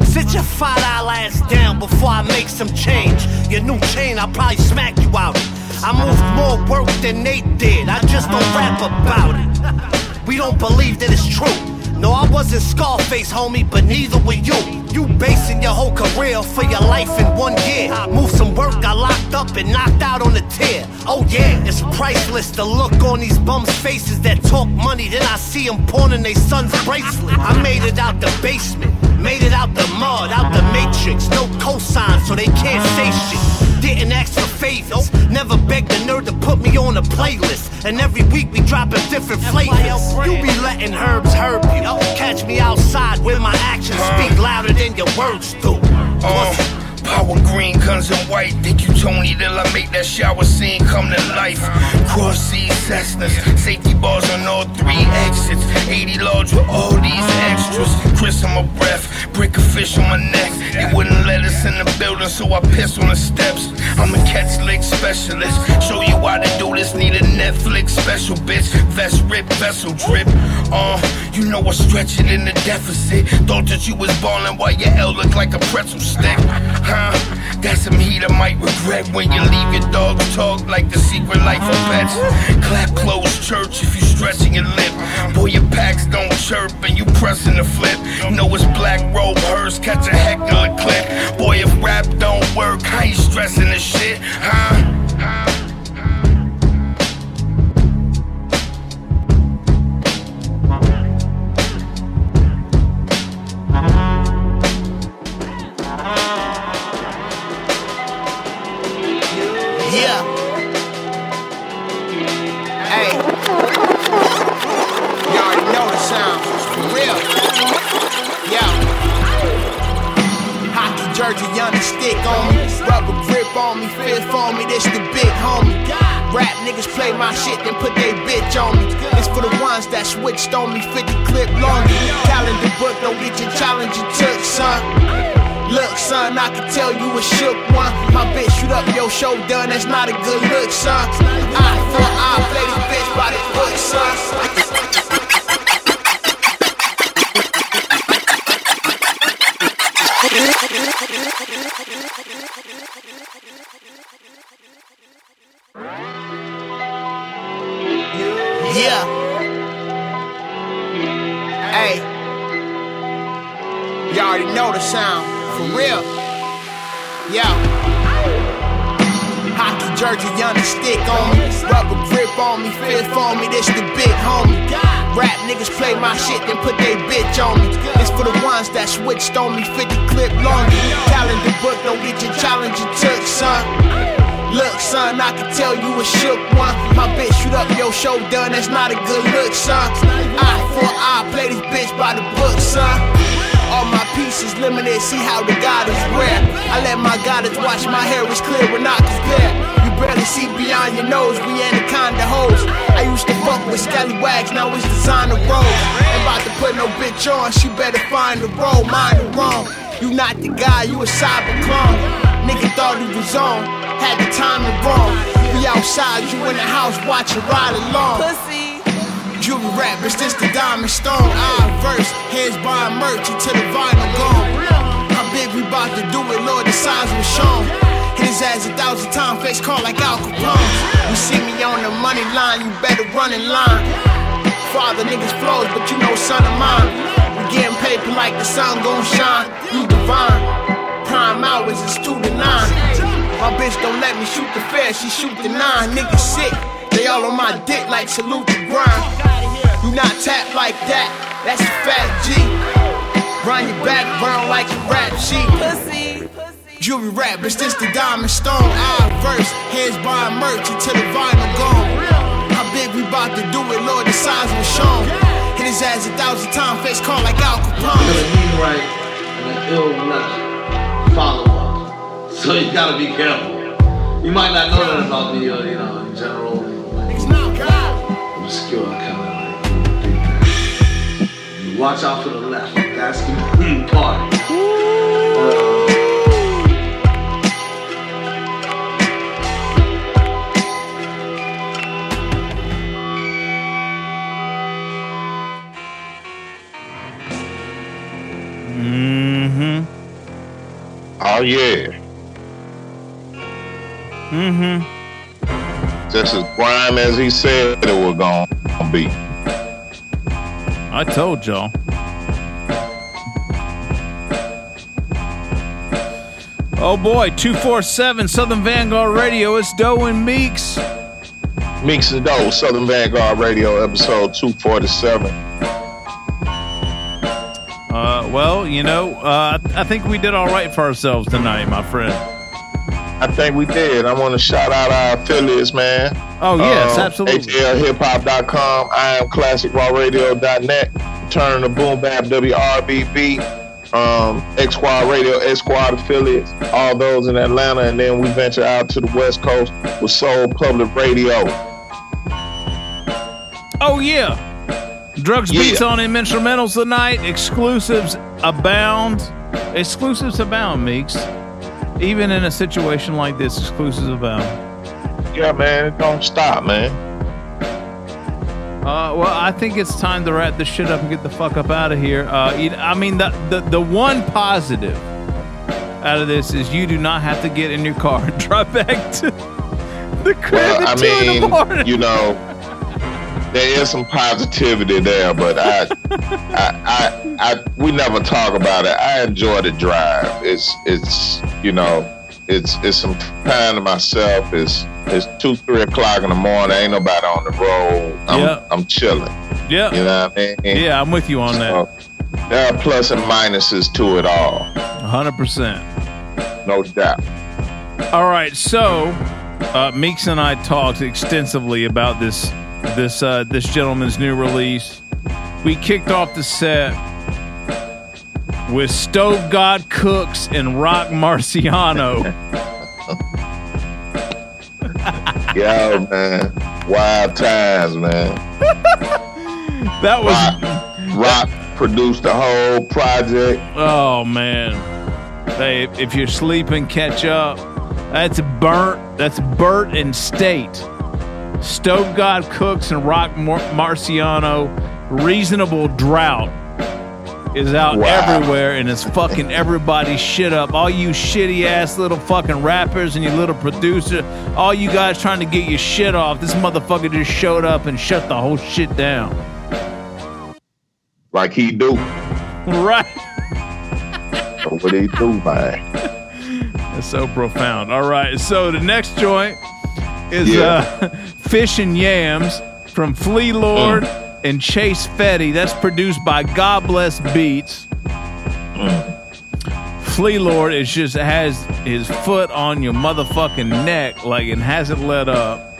Sit your dollar ass down before I make some change. Your new chain, I'll probably smack you out. I moved more work than they did. I just don't rap about it. We don't believe that it's true. No, I wasn't Scarface, homie, but neither were you. You basing your whole career for your life in one year. I Moved some work, got locked up and knocked out on the tier. Oh yeah, it's priceless. The look on these bums' faces that talk money, then I see them pawning their son's bracelet. I made it out the basement, made it out the mud, out the matrix. No cosign, so they can't say shit. Didn't ask for favors, never begged the nerd to put me on a playlist. And every week we dropping different flavors. You be letting herbs herb you. Catch me outside where my actions speak louder than your words do. Uh, power green, guns and white. Think you Tony till I make that shower scene come to life. Cross seas, Cessnas, safety bars on all three exits. 80 large with all these extras. Chris on my breath, break a fish on my neck. They wouldn't let us in the building, so I piss on the steps. I'm a catch lick specialist. Show you how to do this. Need a Netflix special, bitch. Vest rip, vessel drip. Uh, you know I stretch it in the deficit. Thought that you was ballin' while your L looked like a pretzel stick. Huh? Got some heat I might regret when you leave your dog talk like the secret life of pets. Clap close church if you stretching your lip. Boy, your packs don't chirp and you pressing the flip. Know it's black robe hers, catch a heckler clip. Boy, if rap don't work, how you stressing this shit, huh? Yeah. Stick on me. Rubber grip on me, fist on me. This the big homie. Rap niggas play my shit, then put they bitch on me. It's for the ones that switched on me, 50 clip longer. Calendar book, don't get your challenge you took, son. Look, son, I can tell you a shook one. My bitch shoot up your shoulder, that's not a good look, son. Eye for eye, play this bitch by the book, son. Yeah. Hey. You already know the sound. For real. Yeah. Hockey jersey, young stick on me. Rubber grip on me, fist on me. This the big homie. Rap niggas play my shit, then put they bitch on me. It's for the ones that switched on me, 50 clip longer. Calendar book, don't get your challenge you took, son. Look, son, I can tell you a shook one. My bitch shoot up your shoulder, that's not a good look, son. Eye for eye, play this bitch by the book, son. All my pieces limited, see how the God is rare. I let my goddess watch my hair is clear when I compare. You barely see beyond your nose, we anaconda hoes. I used to fuck with scallywags, now it's designer road. Ain't about to put no bitch on, she better find the role, mind the wrong. You not the guy, you a cyber clone. Nigga thought he was on, had the timing wrong. We outside, you in the house watching ride along. Pussy. Jewelry rap, it's just the diamond stone. I verse, hands buying merch until the vinyl gone. How big we bout to do it, Lord, the signs was shown. Hit his ass a thousand times, face call like Al Capone. You see me on the money line, you better run in line. Father niggas flows, but you know son of mine. We getting paper like the sun gon' shine. You divine. Prime hours is two to nine. My bitch don't let me shoot the fair, she shoot the nine. Niggas sick, they all on my dick like salute the grind. You not tap like that, that's a fat G. Run your back, burn like a rap sheet. Pussy. Pussy. Jewelry rap, it's just the diamond stone. I verse, hands buying merch until the vinyl gone. How big we bout to do it, Lord, the size was shown. Hit his ass a thousand times, face call like Al Capone. mean right and an ill left follow up. So you gotta be careful. You might not know that about me, or, you know, in general. it's not Obscure kind of like big man. You watch out for the left. That's the party. Uh, Mm-hmm. Oh yeah. Mm-hmm. This is grime as he said it was gonna be. I told y'all. Oh boy, 247 Southern Vanguard Radio. It's Doe and Meeks. Meeks and Doe, Southern Vanguard Radio, episode 247. Uh, well, you know, uh, I think we did all right for ourselves tonight, my friend. I think we did. I want to shout out our affiliates, man. Oh, yes, Um, absolutely. HLHipHop.com, I am ClassicRawRadio.net, Turn the Boom Bap WRBB, um, X Squad Radio, X Squad affiliates, all those in Atlanta, and then we venture out to the West Coast with Soul Public Radio. Oh yeah. Drugs Yeah. beats on him instrumentals tonight. Exclusives abound. Exclusives abound, Meeks. Even in a situation like this, exclusives abound. Yeah, man, it don't stop, man. Uh, well, I think it's time to wrap this shit up and get the fuck up out of here. Uh, you- I mean, the, the the one positive out of this is you do not have to get in your car and drive back to the crib Well, at I two in the mean, morning. you know, there is some positivity there, but I, I, I, I, we never talk about it. I enjoy the drive. It's, it's, you know, it's, it's some time to myself. It's, it's two, three o'clock in the morning. Ain't nobody on the road. I'm, Yeah. I'm chilling. Yeah. You know what I mean? Yeah, I'm with you on that. So, there are plus and minuses to it all. 100%. No doubt. All right, so uh, Meeks and I talked extensively about this this uh, this gentleman's new release. We kicked off the set with Stove God Cooks and Roc Marciano. Yeah, man. Wild times, man. that was Roc produced the whole project. Oh man, hey, if you're sleeping, catch up. That's burnt. That's Burt and State. Stove God Cooks and Roc Mar- Marciano. Reasonable drought is out Wow. everywhere and it's fucking everybody's shit up. All you shitty ass little fucking rappers and you little producer, all you guys trying to get your shit off. This motherfucker just showed up and shut the whole shit down. Like he do. Right. What he do, man? That's so profound. All right, so the next joint is Yeah. uh, Fish and Yams from Flee Lord Mm. and Chase Fetti. That's produced by God Bless Beats. Flee Lord is just has his foot on your motherfucking neck, like and hasn't let up.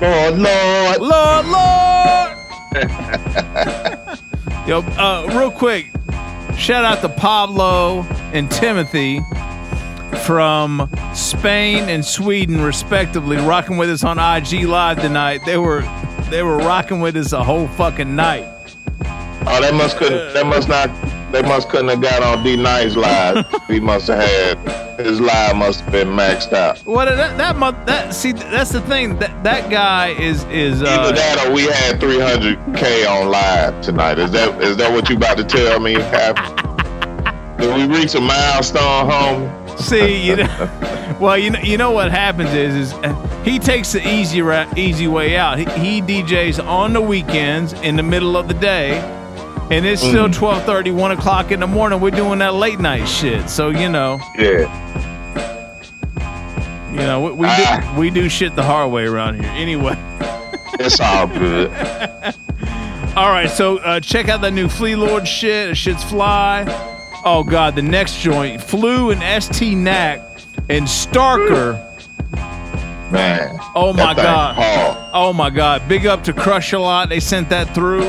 Lord, Lord, Lord, Lord. Yo, uh, real quick, shout out to Pablo and Timothy from Spain and Sweden, respectively, rocking with us on IG Live tonight. They were they were rocking with us a whole fucking night. Oh, they must couldn't. They must not. They must couldn't have got on D Nice live. he must have had his live must have been maxed out. What that that month that see that's the thing that that guy is is uh, Either that or we had 300k on live tonight. Is that is that what you about to tell me? Did we reach a milestone, homie? See, you know, well, you know, you know what happens is, is uh, he takes the easy ra- easy way out. He, he DJs on the weekends in the middle of the day, and it's still Mhm. twelve thirty, one o'clock in the morning. We're doing that late night shit. So you know, Yeah. you know, we, we Ah. do we do shit the hard way around here. Anyway, It's all good. all right. So uh, check out that new Flee Lord shit. Shit's fly. Oh god, the next joint, Flu and ST Knack and Starker. Man. Oh my god. hard. Oh my god. Big up to Crush a lot. They sent that through.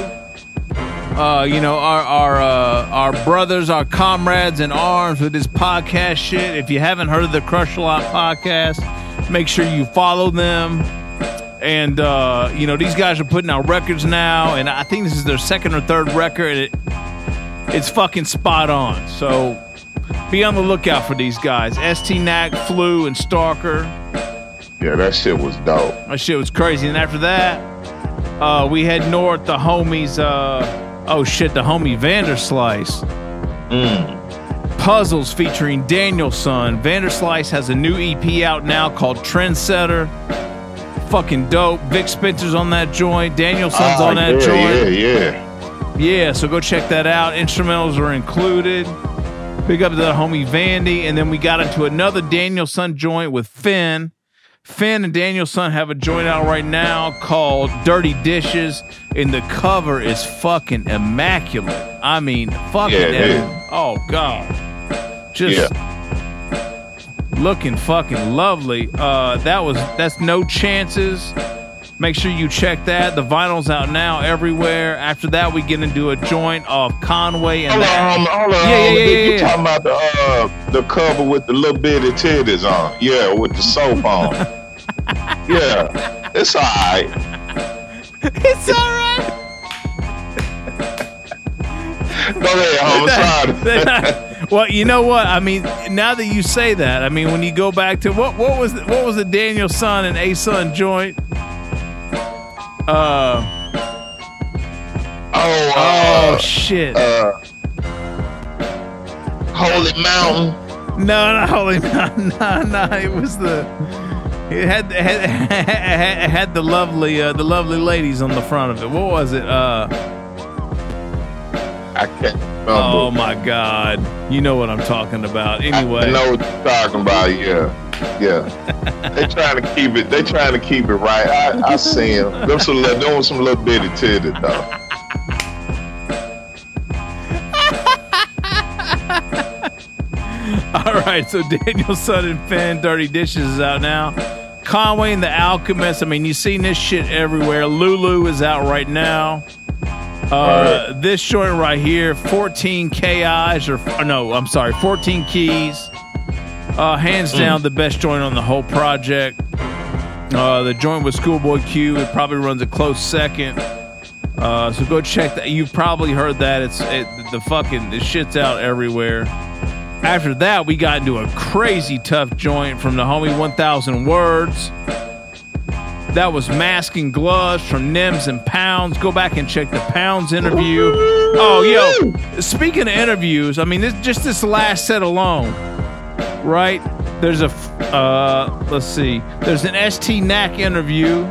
Uh, you know, our our uh, our brothers, our comrades in arms with this podcast shit. If you haven't heard of the Crush a Lot podcast, make sure you follow them. And uh, you know, these guys are putting out records now, and I think this is their second or third record. It, it's fucking spot on. So be on the lookout for these guys. ST Knack, Flu, and Stalker. Yeah, that shit was dope. That shit was crazy. And after that, uh, we head north. The homies, uh, oh shit, the homie Vanderslice. Puzzles featuring Daniel Son. Vanderslice has a new EP out now called Trendsetter. fucking dope. Vic Spencer's on that joint. Daniel Son's Ah, on that yeah, joint. Yeah, yeah. Yeah, so go check that out. Instrumentals are included. Big up to the homie Vandy. And then we got into another Daniel Son joint with Finn. Finn and Daniel Son have a joint out right now called Dirty Dishes. And the cover is fucking immaculate. I mean, fucking. Yeah, oh, God. Just looking fucking lovely. Uh, that was, that's No Chances. Make sure you check that. The vinyl's out now everywhere. After that, we get into a joint off Conway and Hold on, hold on, on. Yeah, yeah, yeah, You talking about the uh, the cover with the little bitty titties on? Yeah, with the soap on. yeah, it's all right. It's all right. Go ahead, homicide. well, you know what? I mean, now that you say that, I mean, when you go back to what what was the, what was the Daniel Son and A Son joint? Uh oh, oh shit. Uh, Holy Mountain. No, not Holy Mountain. No, no, it was the. It had had, had, had the lovely uh, the lovely ladies on the front of it. What was it? Uh, I can't remember. oh my god! You know what I'm talking about. Anyway, I know what you're talking about. Yeah, yeah. they trying to keep it. They trying to keep it right. I, I see them. Them some little, them some little bitty titty though. All right, so Daniel Son and Finn, Dirty Dishes is out now. Conway and the Alchemist. I mean, you've seen this shit everywhere. Lulu is out right now. Uh, this joint right here, 14 KIs, or no, I'm sorry, 14 keys. Uh, hands down, the best joint on the whole project. Uh, the joint with Schoolboy Q, it probably runs a close second. Uh, so go check that. You've probably heard that. It's it, the fucking the shit's out everywhere. After that, we got into a crazy tough joint from the homie 1000 Words. That was Mask and Gloves from Nims and Pounds. Go back and check the Pounds interview. Oh, yo, speaking of interviews, I mean, this, just this last set alone, right? There's a, uh, let's see, there's an ST Knack interview.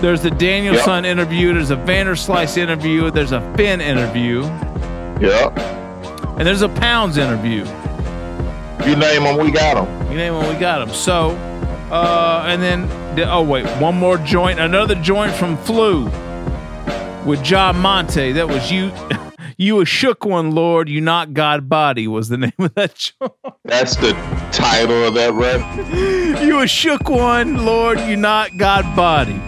There's the Daniel Son interview. There's a Vanderslice interview. There's a Finn interview. Yeah. And there's a Pounds interview. You name them, we got them. You name them, we got them. So, uh, and then, the, oh wait, one more joint, another joint from Flu with John Monte. That was you. You a shook one, Lord. You not God body was the name of that joint. That's the title of that record. You a shook one, Lord. You not God body.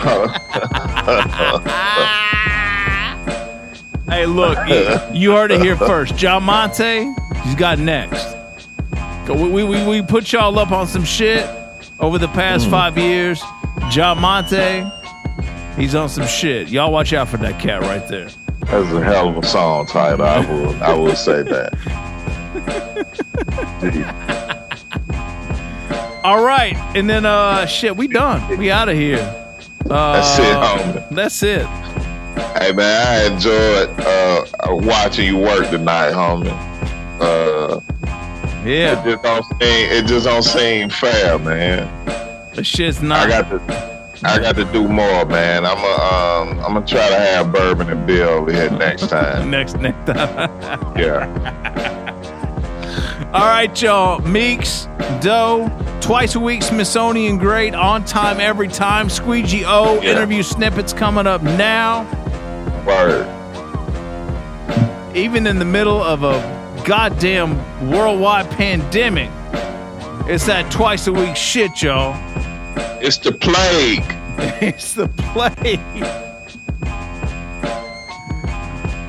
Hey, look, you, you heard it here first. John Monte, he's got next. We, we, we put y'all up on some shit over the past mm. five years. John Monte, he's on some shit. Y'all watch out for that cat right there. That's a hell of a song title. I will, I will say that. All right, and then uh, shit, we done. We out of here. Uh, That's it, homie. That's it. Hey man, I enjoyed uh, watching you work tonight, homie. Uh, yeah, it just don't seem it just don't seem fair, man. The shit's not. I got to I got to do more, man. I'm a, um I'm gonna try to have bourbon and beer over here next time. next next time. yeah. All right, y'all. Meeks, Doe, twice a week, Smithsonian Great, on time every time. Squeegee O, interview snippets coming up now. Word. Even in the middle of a goddamn worldwide pandemic, it's that twice a week shit, y'all. It's the plague. it's the plague.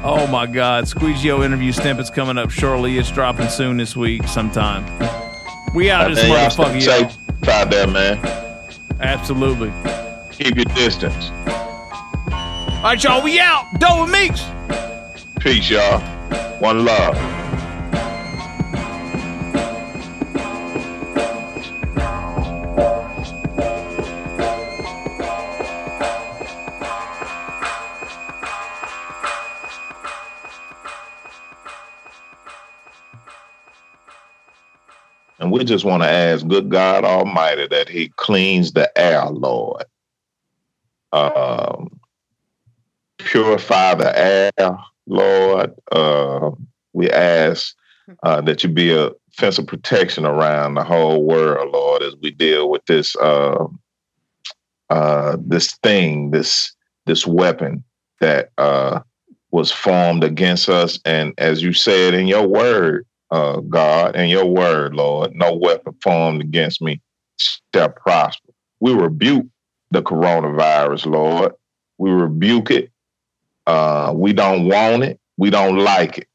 Oh my God, Squeegee O interview snippets coming up shortly. It's dropping soon this week, sometime. We out of this motherfucker, safe out there, man. Absolutely. Keep your distance. All right, y'all, we out. Doe and Meeks. Peace, y'all. One love. We just want to ask good God Almighty that He cleans the air, Lord. Um, purify the air, Lord. Uh, we ask uh, that you be a fence of protection around the whole world, Lord, as we deal with this uh, uh, this thing, this this weapon that uh, was formed against us. And as you said in your word, uh, God, and your word, Lord, no weapon formed against me shall prosper. We rebuke the coronavirus, Lord. We rebuke it. Uh, we don't want it. We don't like it.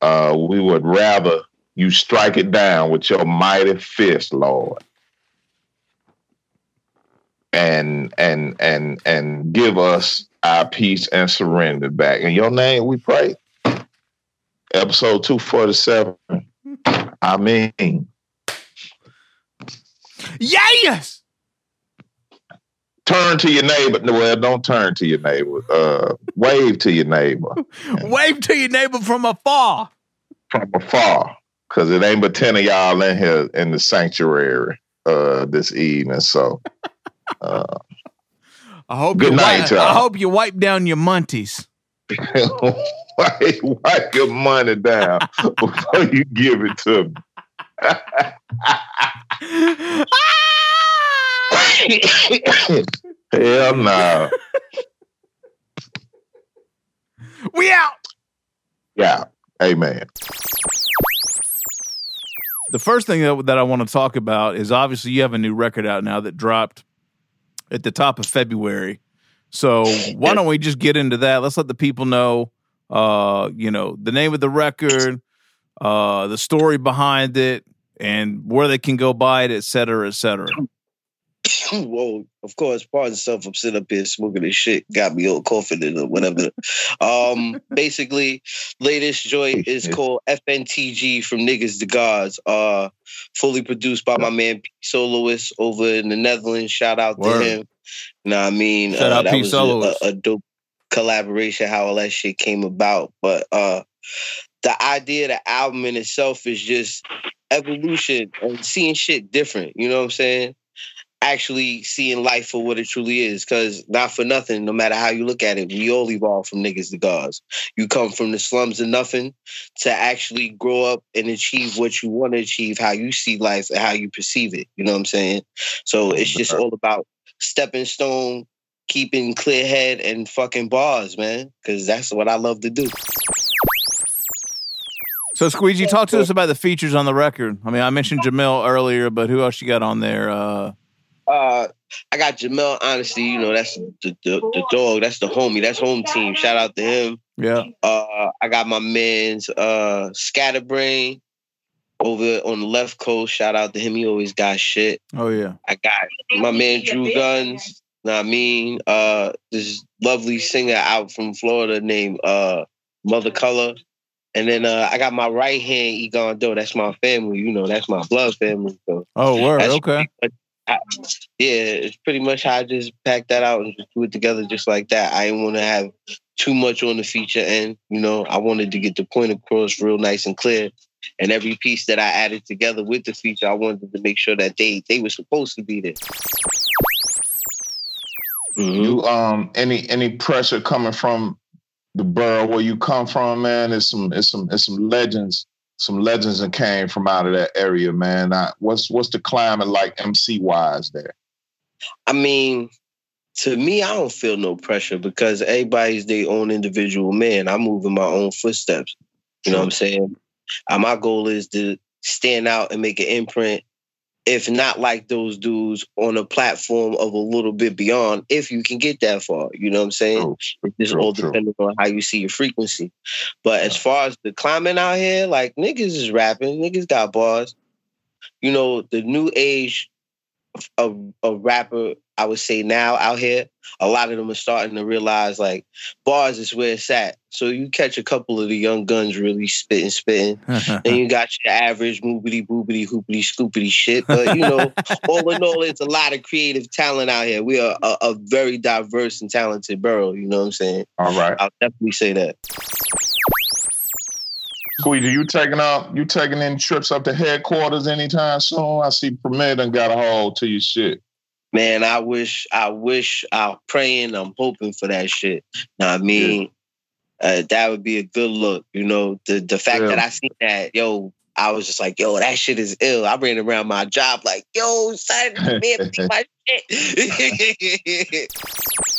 Uh, we would rather you strike it down with your mighty fist, Lord. And and and and give us our peace and surrender back. In your name we pray. Episode 247. I mean. Yes. Turn to your neighbor. No, Well, don't turn to your neighbor. Uh, wave to your neighbor Wave to your neighbor from afar. from afar, because it ain't but ten of y'all in here in the sanctuary uh, this evening. So, uh, I hope Good night, wipe. I hope you wipe down your munties. wipe, wipe your money down before you give it to me. Hell no. We out. Yeah. Amen. The first thing that, that I want to talk about is obviously you have a new record out now that dropped at the top of February. So why don't we just get into that? Let's let the people know, uh, you know, the name of the record, uh, the story behind it, and where they can go buy it, et cetera, et cetera. Whoa, of course, pardon self, I'm sitting up here smoking this shit, got me all confident or whatever. Um, basically, latest joint is called FNTG from Niggas to Gods. Uh, fully produced by my man P Soloist over in the Netherlands. Shout out Word. to him. You know what I mean? Shout out that P was Soloist. a, a dope collaboration, how all that shit came about. But uh the idea of the album in itself is just evolution and seeing shit different. You know what I'm saying? Actually seeing life for what it truly is. Cause not for nothing, no matter how you look at it, we all evolve from niggas to gods. You come from the slums of nothing to actually grow up and achieve what you want to achieve, how you see life and how you perceive it. You know what I'm saying? So it's just all about stepping stone, keeping clear head and fucking bars, man. Cause that's what I love to do. So Squeegee, talk to us about the features on the record. I mean, I mentioned Jamil earlier, but who else you got on there? Uh, Uh, I got Jamel. Honestly, you know that's the, the the dog. That's the homie. That's home team. Shout out to him. yeah. Uh, I got my man's uh, Scatterbrain over on the left coast. Shout out to him. He always got shit. Oh yeah. I got my man Drew Guns. Know what I mean, uh, this lovely singer out from Florida named uh, Mother Color. And then uh, I got my right hand Egon Doe. That's my family. You know, that's my blood family. So Oh, word. Okay. how- yeah, it's pretty much how I just packed that out and just threw it together just like that. I didn't want to have too much on the feature end. You know, I wanted to get the point across real nice and clear. And every piece that I added together with the feature, I wanted to make sure that they they were supposed to be there. You um any any pressure coming from the borough where you come from, man? It's some it's some it's some legends, some legends that came from out of that area, man. I, what's what's the climate like MC wise there? I mean, to me, I don't feel no pressure because everybody's their own individual man. I move in my own footsteps. You know what I'm saying? Uh, my goal is to stand out and make an imprint, if not like those dudes, on a platform of a little bit beyond, if you can get that far. You know what I'm saying? It's just all depending on how you see your frequency. But as far as the climate out here, like niggas is rapping, niggas got bars. You know, the new age of a rapper, I would say now out here, a lot of them are starting to realize like bars is where it's at. So you catch a couple of the young guns really spitting, spitting. and you got your average moobity boobity hoopity scoopity shit. But you know, all in all, it's a lot of creative talent out here. We are a, a very diverse and talented borough. You know what I'm saying? All right. I'll definitely say that. Squeegee, you taking up? You taking any trips up to headquarters anytime soon? I see Premier done got a hold to your shit. Man, I wish, I wish, I'm praying, I'm hoping for that shit. Now, I mean, uh, that would be a good look. You know, the the fact Yeah. that I seen that, yo, I was just like, yo, that shit is ill. I ran around my job like, yo, son, man, my shit.